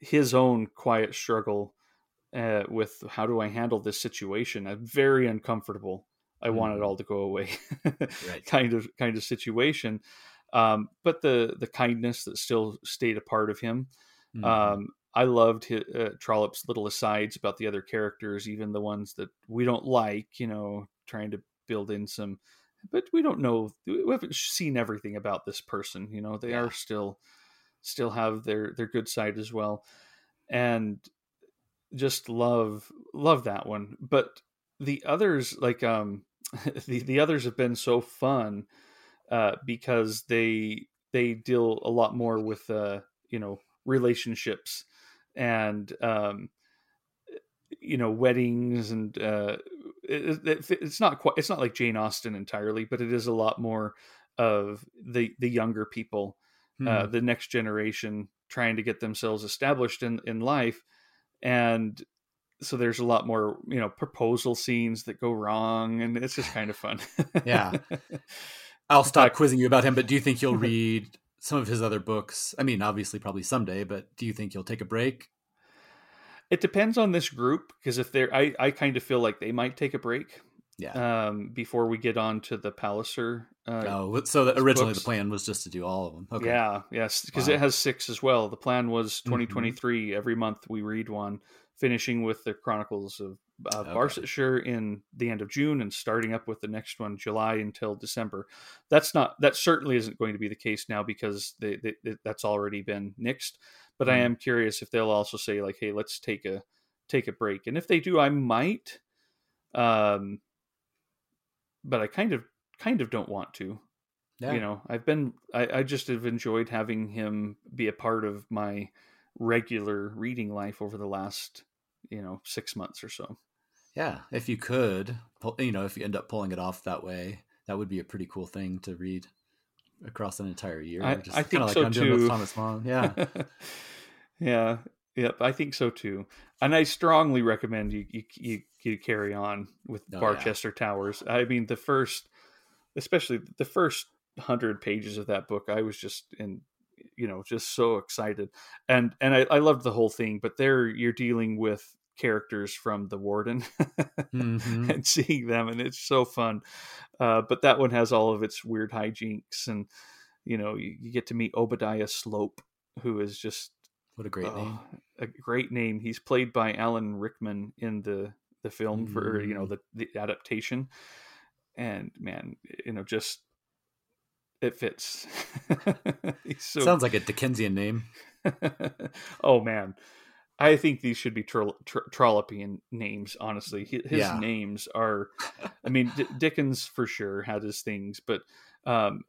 his own quiet struggle uh, with how do I handle this situation. I'm very uncomfortable. I mm-hmm. want it mm-hmm. all to go away, right. kind of kind of situation. Um, but the the kindness that still stayed a part of him. Mm-hmm. Um, I loved his, uh, Trollope's little asides about the other characters, even the ones that we don't like. You know, trying to build in some, but we don't know. We haven't seen everything about this person. You know, they yeah. are still still have their their good side as well, and just love love that one. But the others, like um, the the others have been so fun uh, because they they deal a lot more with uh, you know relationships and um, you know weddings and uh, it, it, it's not quite it's not like Jane Austen entirely, but it is a lot more of the the younger people, uh, hmm. uh, the next generation trying to get themselves established in in life, and so there's a lot more you know proposal scenes that go wrong, and it's just kind of fun. yeah. I'll stop quizzing you about him, but do you think you'll read some of his other books. I mean, obviously, probably someday, but do you think you'll take a break? It depends on this group because if they're, I, I kind of feel like they might take a break. Yeah. Um, before we get on to the Palliser. Uh, oh, so the, originally books. the plan was just to do all of them. Okay. Yeah. Yes, because wow. it has six as well. The plan was 2023. Mm-hmm. Every month we read one, finishing with the Chronicles of uh, okay. Barsetshire in the end of June and starting up with the next one July until December. That's not that certainly isn't going to be the case now because they, they, they, that's already been nixed. But mm. I am curious if they'll also say like, "Hey, let's take a take a break." And if they do, I might. Um, but I kind of kind of don't want to. yeah. you know, I've been I, I just have enjoyed having him be a part of my regular reading life over the last you know six months or so. Yeah, if you could, you know, if you end up pulling it off that way, that would be a pretty cool thing to read across an entire year. I, Just I think like so I'm too. Thomas Mann. Yeah, yeah, yep. I think so too. And I strongly recommend you you you, you carry on with oh, Barchester yeah. Towers. I mean, the first, especially the first hundred pages of that book, I was just in you know just so excited and and I, I loved the whole thing but there you're dealing with characters from the warden mm-hmm. and seeing them and it's so fun uh, but that one has all of its weird hijinks and you know you, you get to meet obadiah slope who is just what a great uh, name a great name he's played by alan rickman in the the film for you know mm. the, the adaptation and man you know just it fits. so... Sounds like a Dickensian name. oh man, I think these should be tro- tro- Trollopian names. Honestly, his yeah. names are. I mean, D- Dickens for sure had his things, but um,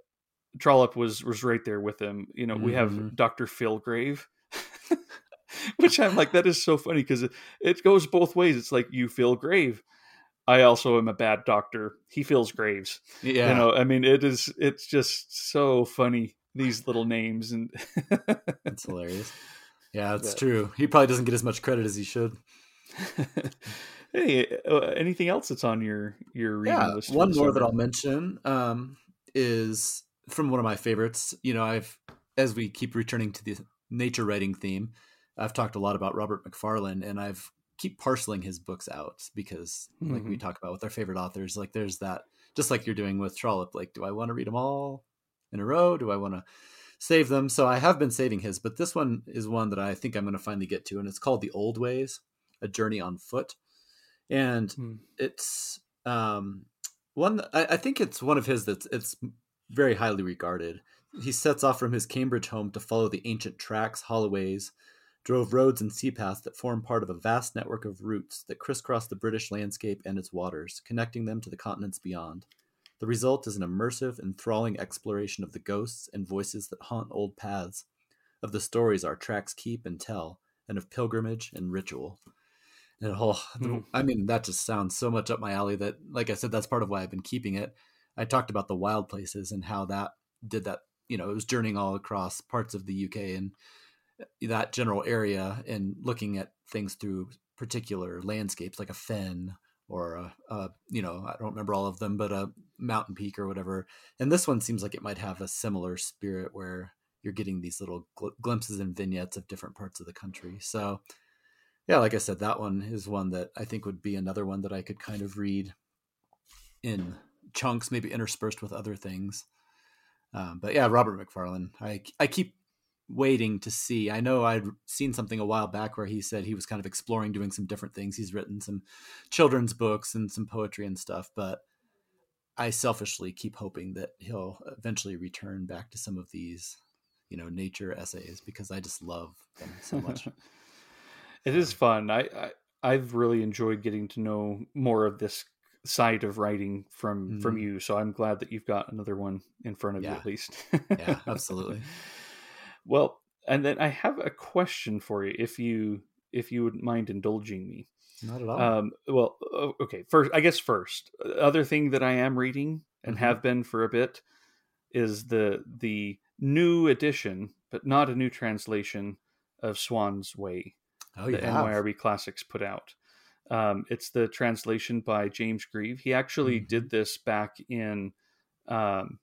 Trollope was was right there with him. You know, mm-hmm. we have mm-hmm. Doctor Fillgrave. Which I'm like, that is so funny because it, it goes both ways. It's like you feel grave, I also am a bad doctor. He feels graves. Yeah. You know, I mean, it is, it's just so funny, these little names. And it's hilarious. Yeah, it's but, true. He probably doesn't get as much credit as he should. hey, uh, anything else that's on your, your reading yeah, list? One more that I'll mention um, is from one of my favorites. You know, I've, as we keep returning to the nature writing theme, I've talked a lot about Robert Macfarlane and I've keep parceling his books out because mm-hmm. like we mm-hmm. talk about with our favorite authors like there's that just like you're doing with Trollope like do I want to read them all in a row do I want to save them so I have been saving his but this one is one that I think I'm going to finally get to and it's called The Old Ways a journey on foot and mm. it's um one I, I think it's one of his that's it's very highly regarded he sets off from his Cambridge home to follow the ancient tracks, holloways, drove roads and sea paths that form part of a vast network of routes that crisscross the British landscape and its waters, connecting them to the continents beyond. The result is an immersive, enthralling exploration of the ghosts and voices that haunt old paths, of the stories our tracks keep and tell, and of pilgrimage and ritual. And oh, mm. I mean, that just sounds so much up my alley that, like I said, that's part of why I've been keeping it. I talked about the wild places and how that did that. You know, it was journeying all across parts of the UK and that general area and looking at things through particular landscapes like a fen or a, a, you know i don't remember all of them but a mountain peak or whatever. And this one seems like it might have a similar spirit where you're getting these little gl- glimpses and vignettes of different parts of the country. So yeah like i said that one is one that i think would be another one that i could kind of read in chunks maybe interspersed with other things. Um, but yeah robert macfarlane i i keep waiting to see. I know I'd seen something a while back where he said he was kind of exploring doing some different things. He's written some children's books and some poetry and stuff, but I selfishly keep hoping that he'll eventually return back to some of these, you know, nature essays because I just love them so much. it is fun. I, I I've really enjoyed getting to know more of this side of writing from mm-hmm. from you. So I'm glad that you've got another one in front of yeah. you at least. yeah, absolutely. Well, and then I have a question for you, if you if you would mind indulging me. Not at all. Um, well, okay. First, I guess first, other thing that I am reading and mm-hmm. have been for a bit is the the new edition, but not a new translation of Swann's Way. Oh, the NYRB Classics put out. Um, it's the translation by James Grieve. He actually mm-hmm. did this back in um,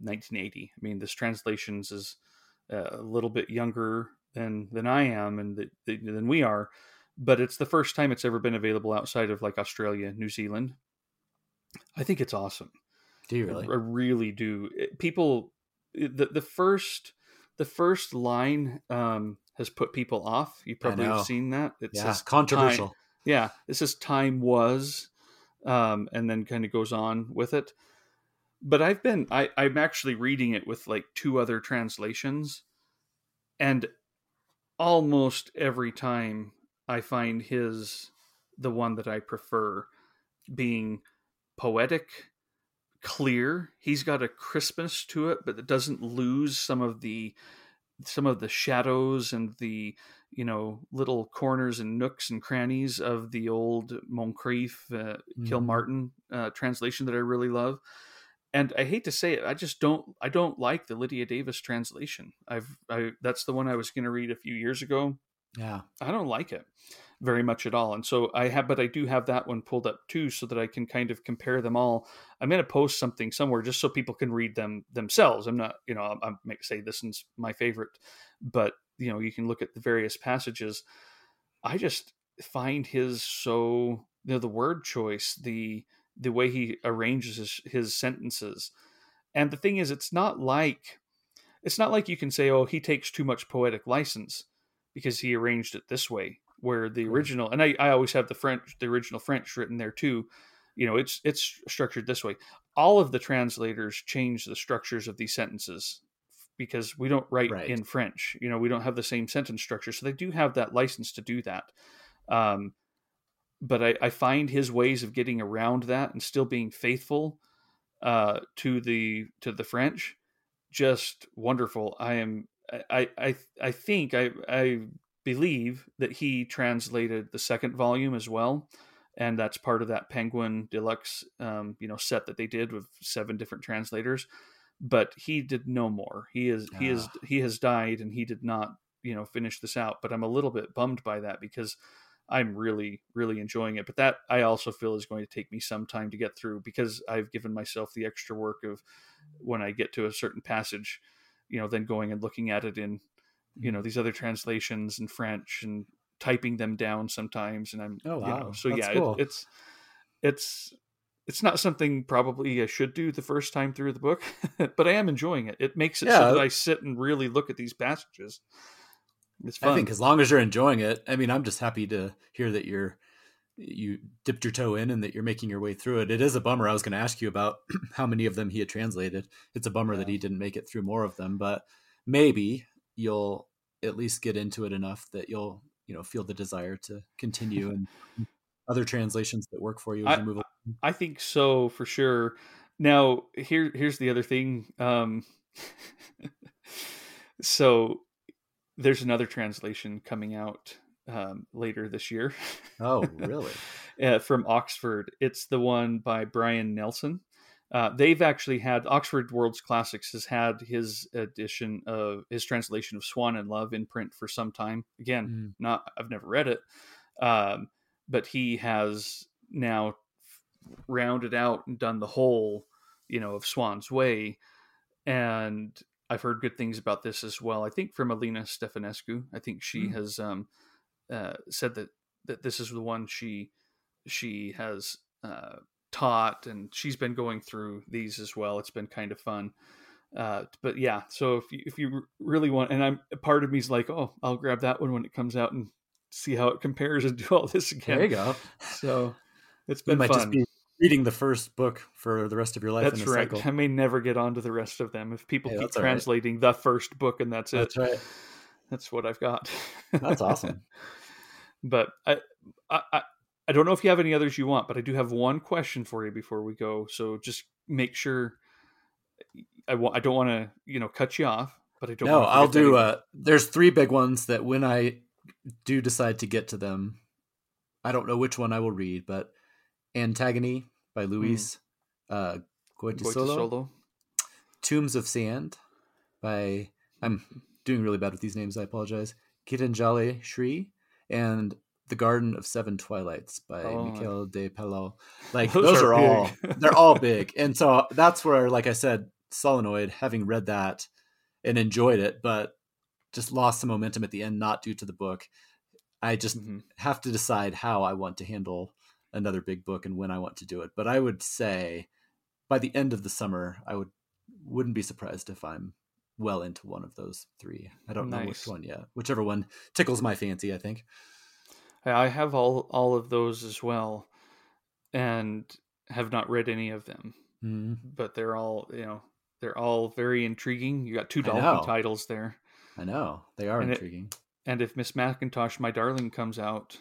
1980. I mean, this translations is a little bit younger than than I am and the, the, than we are, but it's the first time it's ever been available outside of like Australia, New Zealand. I think it's awesome. Do you really? I, I really do. It, people, the the first the first line um, has put people off. You probably have seen that. It yeah, says controversial. Time, yeah, it says time was, um, and then kind of goes on with it but I've been I, I'm actually reading it with like two other translations, and almost every time I find his the one that I prefer being poetic, clear. He's got a crispness to it, but it doesn't lose some of the some of the shadows and the you know little corners and nooks and crannies of the old Moncrieff uh, mm-hmm. Kilmartin uh, translation that I really love. And I hate to say it, I just don't. I don't like the Lydia Davis translation. I've. I that's the one I was going to read a few years ago. Yeah, I don't like it very much at all. And so I have, but I do have that one pulled up too, so that I can kind of compare them all. I'm going to post something somewhere just so people can read them themselves. I'm not, you know, I'm, I'm say this is my favorite, but you know, you can look at the various passages. I just find his so you know the word choice, the the way he arranges his, his sentences, and the thing is, it's not like it's not like you can say, oh, he takes too much poetic license because he arranged it this way where the original and I, I always have the french the original french written there too you know it's it's structured this way. All of the translators change the structures of these sentences because we don't write right. in french you know we don't have the same sentence structure so they do have that license to do that. Um, but I, I find his ways of getting around that and still being faithful uh, to the to the french just wonderful i am I, I I think I I believe that he translated the second volume as well and that's part of that penguin deluxe um, you know set that they did with seven different translators but he did no more he is he is ah. he has died and he did not you know finish this out but i'm a little bit bummed by that because i'm really really enjoying it but that i also feel is going to take me some time to get through because i've given myself the extra work of when i get to a certain passage you know then going and looking at it in you know mm-hmm. these other translations in French and typing them down sometimes. And I'm oh wow, you know, so That's yeah, cool. it, it's it's it's not something probably I should do the first time through the book, but I am enjoying it. It makes it yeah. so that I sit and really look at these passages. It's fun. I think as long as you're enjoying it, I mean, I'm just happy to hear that you're you dipped your toe in and that you're making your way through it. It is a bummer. I was going to ask you about how many of them he had translated. It's a bummer yeah. that he didn't make it through more of them, but maybe you'll at least get into it enough that you'll you know feel the desire to continue and other translations that work for you as I, you move along. I think so for sure. Now here here's the other thing. Um, so there's another translation coming out um, later this year. Oh, really? uh, from Oxford. It's the one by Brian Nelson. Uh, they've actually had Oxford World's Classics has had his edition of his translation of Swann in Love in print for some time. Again, mm. not I've never read it, um, but he has now rounded out and done the whole, you know, of Swann's Way, and I've heard good things about this as well. I think from Alina Stefanescu. I think she mm. has um, uh, said that that this is the one she she has uh, taught and she's been going through these as well it's been kind of fun uh, but yeah so if you, if you really want and i'm part of me's like oh i'll grab that one when it comes out and see how it compares and do all this again there you go so it's been might fun. just be reading the first book for the rest of your life that's right cycle. i may never get on to the rest of them if people hey, keep translating right. the first book and that's, it. that's it right. that's what i've got that's awesome but I, I I don't know if you have any others you want, but I do have one question for you before we go. So just make sure. I want. I don't want to, you know, cut you off, but I don't. No, I'll do. Uh, there's three big ones that when I do decide to get to them, I don't know which one I will read, but Antagony by Luis mm. uh, Tombs of Sand by I'm doing really bad with these names. I apologize. Geetanjali Shree and the Garden of Seven Twilights by oh. Miquel de Palol. Like those, those are, are all they're all big. And so that's where, like I said, Solenoid, having read that and enjoyed it, but just lost some momentum at the end, not due to the book. I just mm-hmm. have to decide how I want to handle another big book and when I want to do it. But I would say by the end of the summer, I would wouldn't be surprised if I'm well into one of those three. I don't nice. know which one yet. Whichever one tickles my fancy, I think. I have all all of those as well, and have not read any of them. Mm. But they're all you know they're all very intriguing. You got two Dolphin titles there. I know they are and intriguing. It, and if Miss MacIntosh, My Darling, comes out,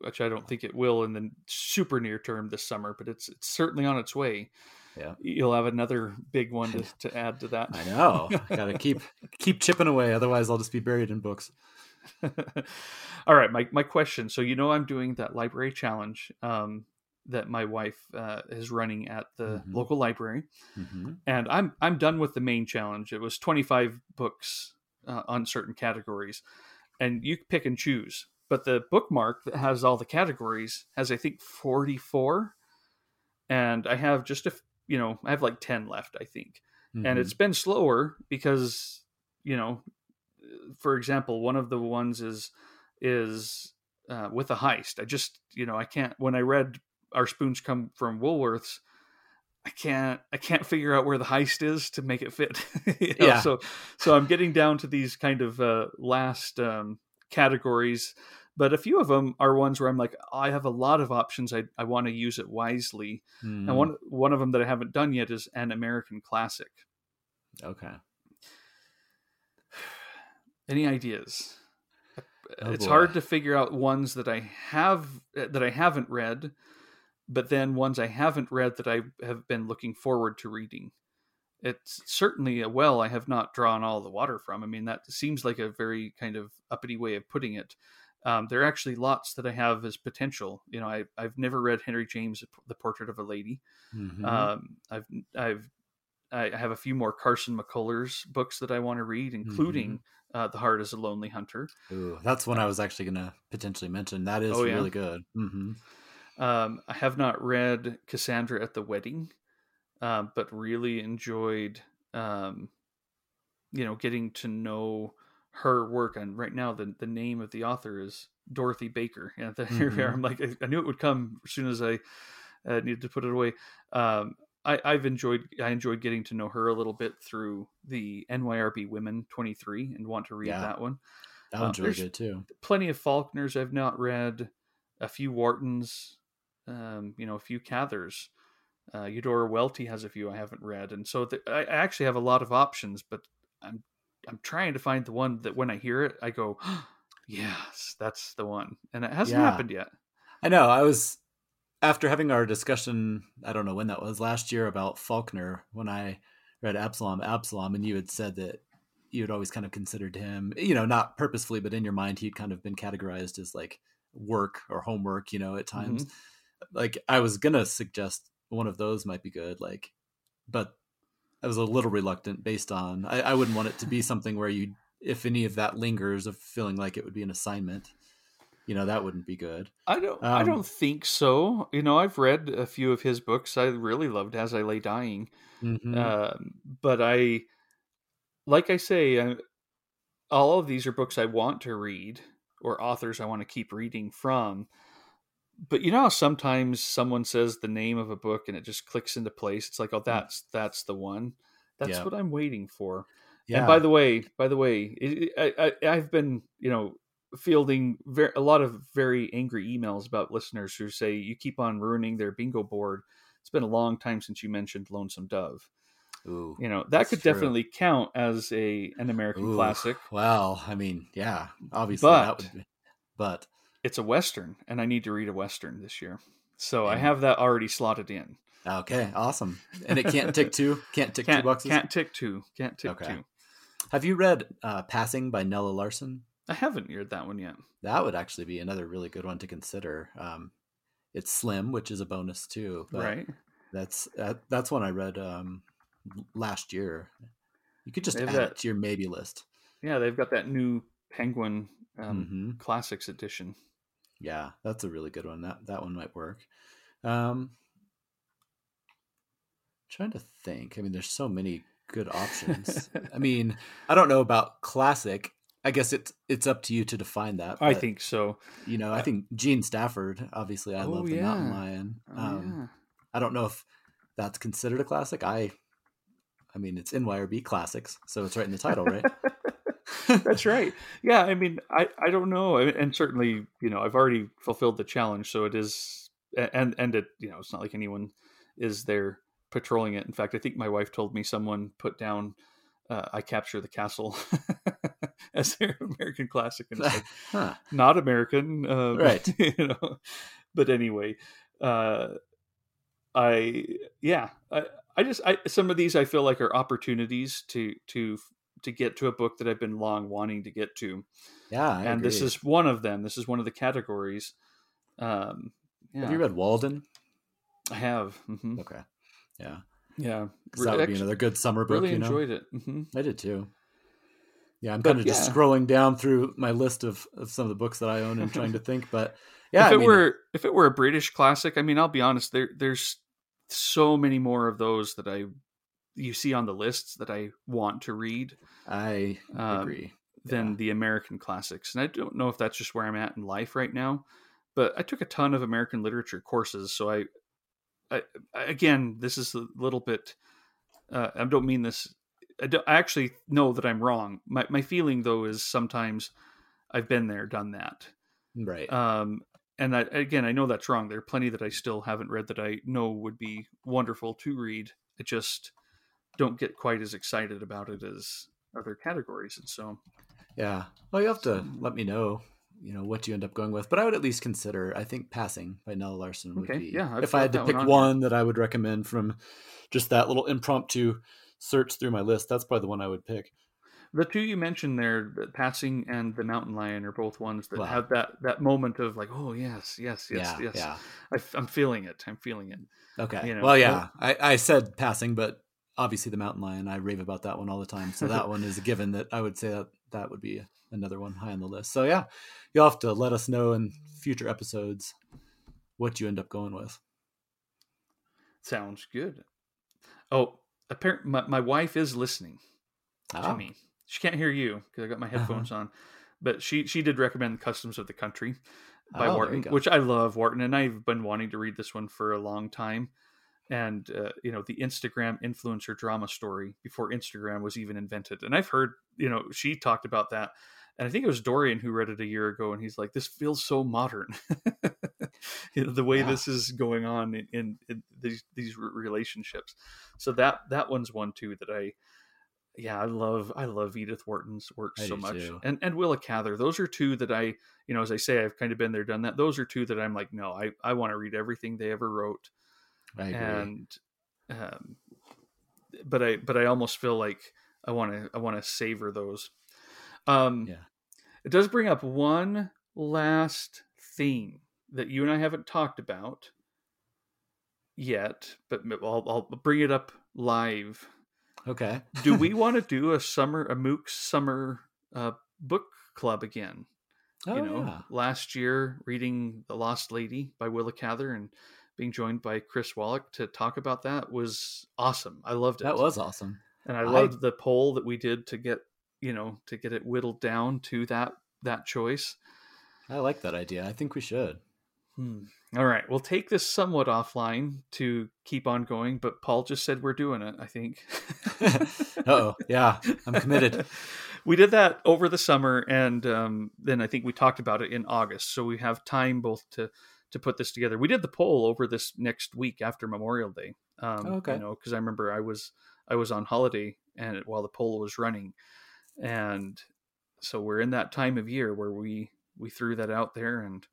which I don't think it will in the super near term this summer, but it's it's certainly on its way. Yeah. You'll have another big one to, to add to that. I know. Gotta keep keep chipping away, otherwise I'll just be buried in books. All right, my my question. So you know I'm doing that library challenge um, that my wife uh, is running at the Mhm. local library, hmm and I'm I'm done with the main challenge. It was 25 books uh, on certain categories, and you pick and choose. But the bookmark that has all the categories has I think 44, and I have just a you know I have like 10 left I think Mm-hmm. and it's been slower because you know for example one of the ones is is uh, with a heist i just you know i can't when i read our spoons come from woolworths i can't i can't figure out where the heist is to make it fit You know, Yeah. so so i'm getting down to these kind of uh, last um, categories but a few of them are ones where i'm like i have a lot of options i, I want to use it wisely Mhm. and one one of them that I haven't done yet is an American classic. Okay. Any ideas? Oh, it's boy. hard to figure out ones that I have that I haven't read, but then ones I haven't read that I have been looking forward to reading. It's certainly a well I have not drawn all the water from. I mean, that seems like a very kind of uppity way of putting it. Um, there are actually lots that I have as potential. You know, I, I've never read Henry James' The Portrait of a Lady. Mhm. Um, I've I've I have a few more Carson McCullers books that I want to read, including uh, The Heart is a Lonely Hunter. Ooh, that's one I was actually gonna potentially mention. That is Oh, yeah? really good. hmm Um, I have not read Cassandra at the Wedding, um, but really enjoyed, um, you know, getting to know her work. And right now, the the name of the author is Dorothy Baker. And the, here we are. I'm like, I, I knew it would come as soon as I uh, needed to put it away. Um, I, I've enjoyed I enjoyed getting to know her a little bit through the NYRB Women 23 and want to read Yeah. that one. That Uh, one's really good too. plenty of Faulkners I've not read, a few Whartons, um, you know, a few Cathers. Uh, Eudora Welty has a few I haven't read, and so th- I I actually have a lot of options. But I'm I'm trying to find the one that when I hear it, I go, yes, that's the one, and it hasn't Yeah. happened yet. I know. I was after having our discussion. I don't know when that was last year about Faulkner when I read Absalom, Absalom, and you had said that you had always kind of considered him, you know, not purposefully, but in your mind, he'd kind of been categorized as like work or homework, you know, at mm-hmm. times. Like I was gonna suggest one of those might be good, like, but I was a little reluctant based on I, I wouldn't want it to be something where you, if any of that lingers of feeling like it would be an assignment, you know, that wouldn't be good. I don't. I Um, don't think so. You know, I've read a few of his books. I really loved As I Lay Dying. Mhm. Um, but I, like I say, I, all of these are books I want to read or authors I want to keep reading from. But you know how sometimes someone says the name of a book and it just clicks into place. It's like, oh, hmm. that's that's the one. That's Yeah. what I'm waiting for. yeah. And by the way, by the way, it, I, I, I've been, you know, fielding ver- a lot of very angry emails about listeners who say you keep on ruining their bingo board. It's been a long time since you mentioned Lonesome Dove. Ooh. You know that could true. definitely count as a an American Ooh, classic. Well, I mean, yeah, obviously But- that would be. But It's a western, and I need to read a western this year, so I have that already slotted in. okay, awesome. And it can't tick two. Can't tick two Can't boxes. can't tick two. Can't tick Okay. two. Have you read uh, "Passing" by Nella Larsen? I haven't read that one yet. That would actually be another really good one to consider. Um, it's slim, which is a bonus too. Right? That's that, that's one I read um, last year. You could just add have it that- to your maybe list. Yeah, they've got that new Penguin um, hmm Classics edition. Yeah, that's a really good one. That that one might work. Um, trying to think. I mean, there's so many good options. I mean, I don't know about classic. I guess it's it's up to you to define that. I think so. you know. I think Jean Stafford. Obviously, I Oh, love the Mountain yeah. Lion. Oh, Um, I don't know if that's considered a classic. I, I mean, it's NYRB classics, so it's right in the title, right? That's right. Yeah, I mean, I, I don't know, I- and certainly, you know, I've already fulfilled the challenge, so it is, and and it, you know, it's not like anyone is there patrolling it. In fact, I think my wife told me someone put down, uh, "I capture the castle" as their American classic, and it's like, huh. not American, uh, Right. You know, but anyway, uh, I yeah, I I just I, some of these I feel like are opportunities to to to get to a book that I've been long wanting to get to. Yeah, I and agree. this is one of them. This is one of the categories. Um, yeah, Have you read Walden? I have. hmm Okay. Yeah. Yeah. that would be another good summer book. really you know? enjoyed it. hmm I did too. Yeah, I'm But kind of just yeah. scrolling down through my list of, of some of the books that I own and trying to think. But yeah, if I it mean, were if it were a British classic, I mean, I'll be honest. There there's so many more of those that I you see on the lists that I want to read I um, agree. than Yeah. the American classics. And I don't know if that's just where I'm at in life right now, but I took a ton of American literature courses, so I, I again, this is a little bit. Uh, I don't mean this. I, don't, I actually know that I'm wrong. My my feeling though is sometimes I've been there, done that. Right. Um, and I, again, I know that's wrong. There are plenty that I still haven't read that I know would be wonderful to read. It just don't get quite as excited about it as other categories. And so, yeah. Well, you have to let me know, you know, what you end up going with. But I would at least consider. I think Passing by Nella Larsen would Okay, be. yeah, I've if I had to pick one one, that I would recommend from just that little impromptu search through my list, that's probably the one I would pick. the two you mentioned there, the Passing and the Mountain Lion, are both ones that Wow. have that that moment of like, oh yes, yes, yes, yeah. yes. Yeah. I, am feeling it. I'm feeling it. Okay. You know, well, yeah, I, I said passing, but obviously the mountain lion, I rave about that one all the time. So that one is a given that I would say that that would be another one high on the list. So yeah, you'll have to let us know in future episodes what you end up going with. Sounds good. Oh, apparently, my, my wife is listening. to Ah, me. She can't hear you because I got my headphones on, but she she did recommend "Customs of the Country" by Oh, Wharton, which I love Wharton, and I've been wanting to read this one for a long time. And uh, you know, the Instagram influencer drama story before Instagram was even invented, and I've heard you know she talked about that, and I think it was Dorian who read it a year ago, and he's like, "This feels so modern." You know, the way Yeah. this is going on in, in, in these these relationships, so that that one's one too that I yeah, I love I love Edith Wharton's work I so much, too. and and Willa Cather. Those are two that I, you know, as I say, I've kind of been there, done that. Those are two that I'm like, no, I I want to read everything they ever wrote, I agree. and um, but I but I almost feel like I want to I want to savor those. Um, Yeah. it does bring up one last theme that you and I haven't talked about yet, but I'll, I'll bring it up live okay. do we want to do a summer a Mookse summer uh, book club again Oh, you know yeah. last year reading the lost lady by willa cather and being joined by chris wallach to talk about that was awesome i loved it That was awesome. and i I- loved the poll that we did to get you know to get it whittled down to that that choice I like that idea. I think we should. Hmm. all right we'll take this somewhat offline to keep on going but paul just said we're doing it i think oh, yeah. I'm committed. we did that over the summer, and um, then I think we talked about it in August. So we have time both to to put this together. We did the poll over this next week after Memorial Day. Um, Oh, okay. You know, because I remember I was I was on holiday and while the poll was running, and so we're in that time of year where we we threw that out there and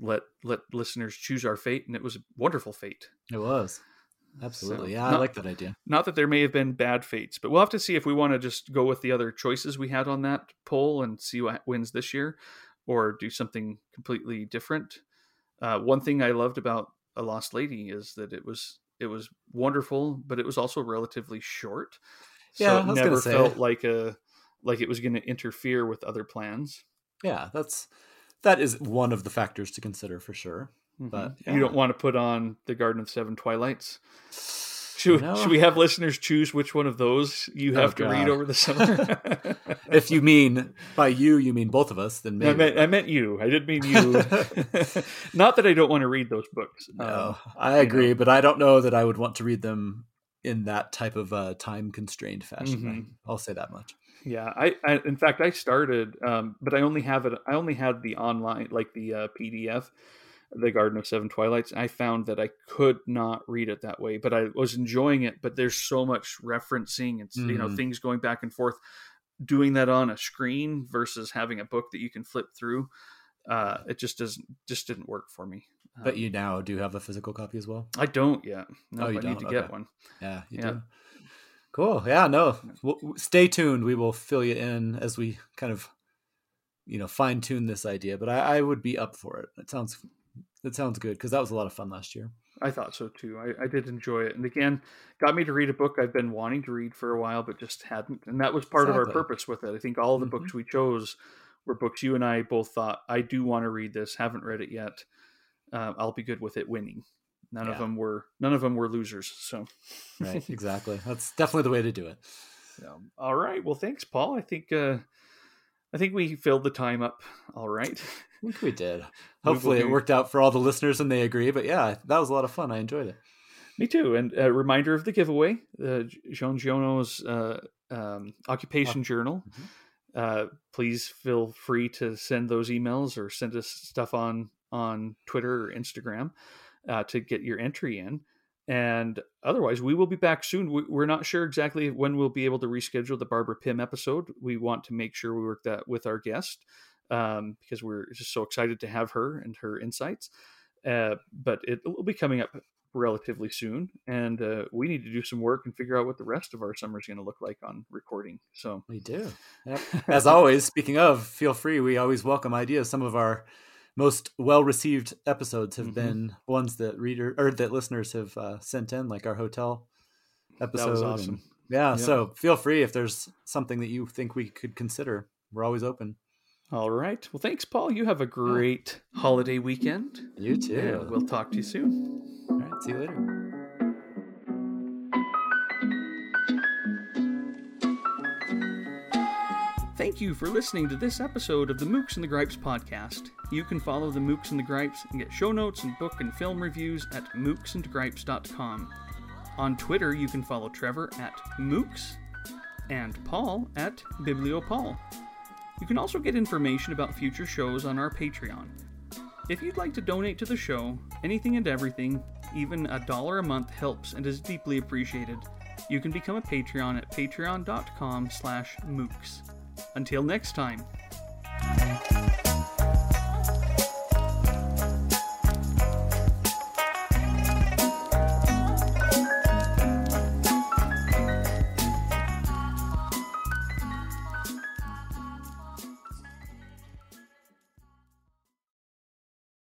let let listeners choose our fate, and it was a wonderful fate. It was. Absolutely. So, yeah, I like that idea. Not that there may have been bad fates, but we'll have to see if we want to just go with the other choices we had on that poll and see what wins this year, or do something completely different. Uh, one thing I loved about A Lost Lady is that it was it was wonderful, but it was also relatively short. So Yeah, it never felt like a like it was going to interfere with other plans. Yeah, that's that is one of the factors to consider for sure. But, Mhm. you don't want to put on the Garden of Seven Twilights. Should, No. should we have listeners choose which one of those you Oh, have to read over the summer? if you mean by you, you mean both of us, then maybe. I meant I meant you. I didn't mean you. Not that I don't want to read those books. no, Um, I agree, know. but I don't know that I would want to read them in that type of uh, time constrained fashion. Mhm. I'll say that much. yeah, I, I in fact I started, um, but I only have it. I only had the online, like the uh, PDF, the Garden of Seven Twilights. I found that I could not read it that way, but I was enjoying it. But there's so much referencing and you know Mhm. things going back and forth. Doing that on a screen versus having a book that you can flip through, uh, it just doesn't just didn't work for me. but you now do have a physical copy as well. I don't yet. No, Oh, you I need don't? to Okay. get one. Yeah, you Yeah. do. Cool. Yeah, no. Well, stay tuned. We will fill you in as we kind of, you know, fine tune this idea. But I, I would be up for it. It sounds, it sounds good because that was a lot of fun last year. I thought so too. I, I did enjoy it, and again, got me to read a book I've been wanting to read for a while, but just hadn't. And that was part of our purpose with it. I think all the Mhm. books we chose were books you and I both thought I do want to read this. Haven't read it yet. Uh, I'll be good with it winning. None of them were none of them were losers. So, Right. exactly. That's definitely the way to do it. all right. Well, thanks, Paul. I think uh, I think we filled the time up. All right. I think we did. Hopefully, it worked out for all the listeners and they agree. But yeah, that was a lot of fun. I enjoyed it. Me too. And a reminder of the giveaway: uh, Jean Giono's uh, um, occupation journal. Mhm. Uh, please feel free to send those emails or send us stuff on on Twitter or Instagram uh, to get your entry in. And otherwise, we will be back soon. We- We're not sure exactly when we'll be able to reschedule the Barbara Pym episode. We want to make sure we work that with our guest um, because we're just so excited to have her and her insights. Uh, but it will be coming up relatively soon, and uh, we need to do some work and figure out what the rest of our summer is going to look like on recording. So, We do. Yep. As always, speaking of, feel free. We always welcome ideas. Some of our most well-received episodes have Mhm. been ones that reader or that listeners have uh, sent in, like our hotel episode. that was and- awesome. yeah, Yeah. So feel free if there's something that you think we could consider. We're always open. All right. Well, thanks, Paul. You have a oh. great holiday weekend. You too. And we'll talk to you soon. All right. See you later. Thank you for listening to this episode of the Mookse and the Gripes podcast. You can follow the Mookse and the Gripes and get show notes and book and film reviews at mookseandgripes.com. On Twitter, you can follow Trevor at Mookse and Paul at BiblioPaul. You can also get information about future shows on our Patreon. If you'd like to donate to the show, anything and everything, even a dollar a month helps and is deeply appreciated. You can become a Patreon at patreon.com slash mookse. Until next time.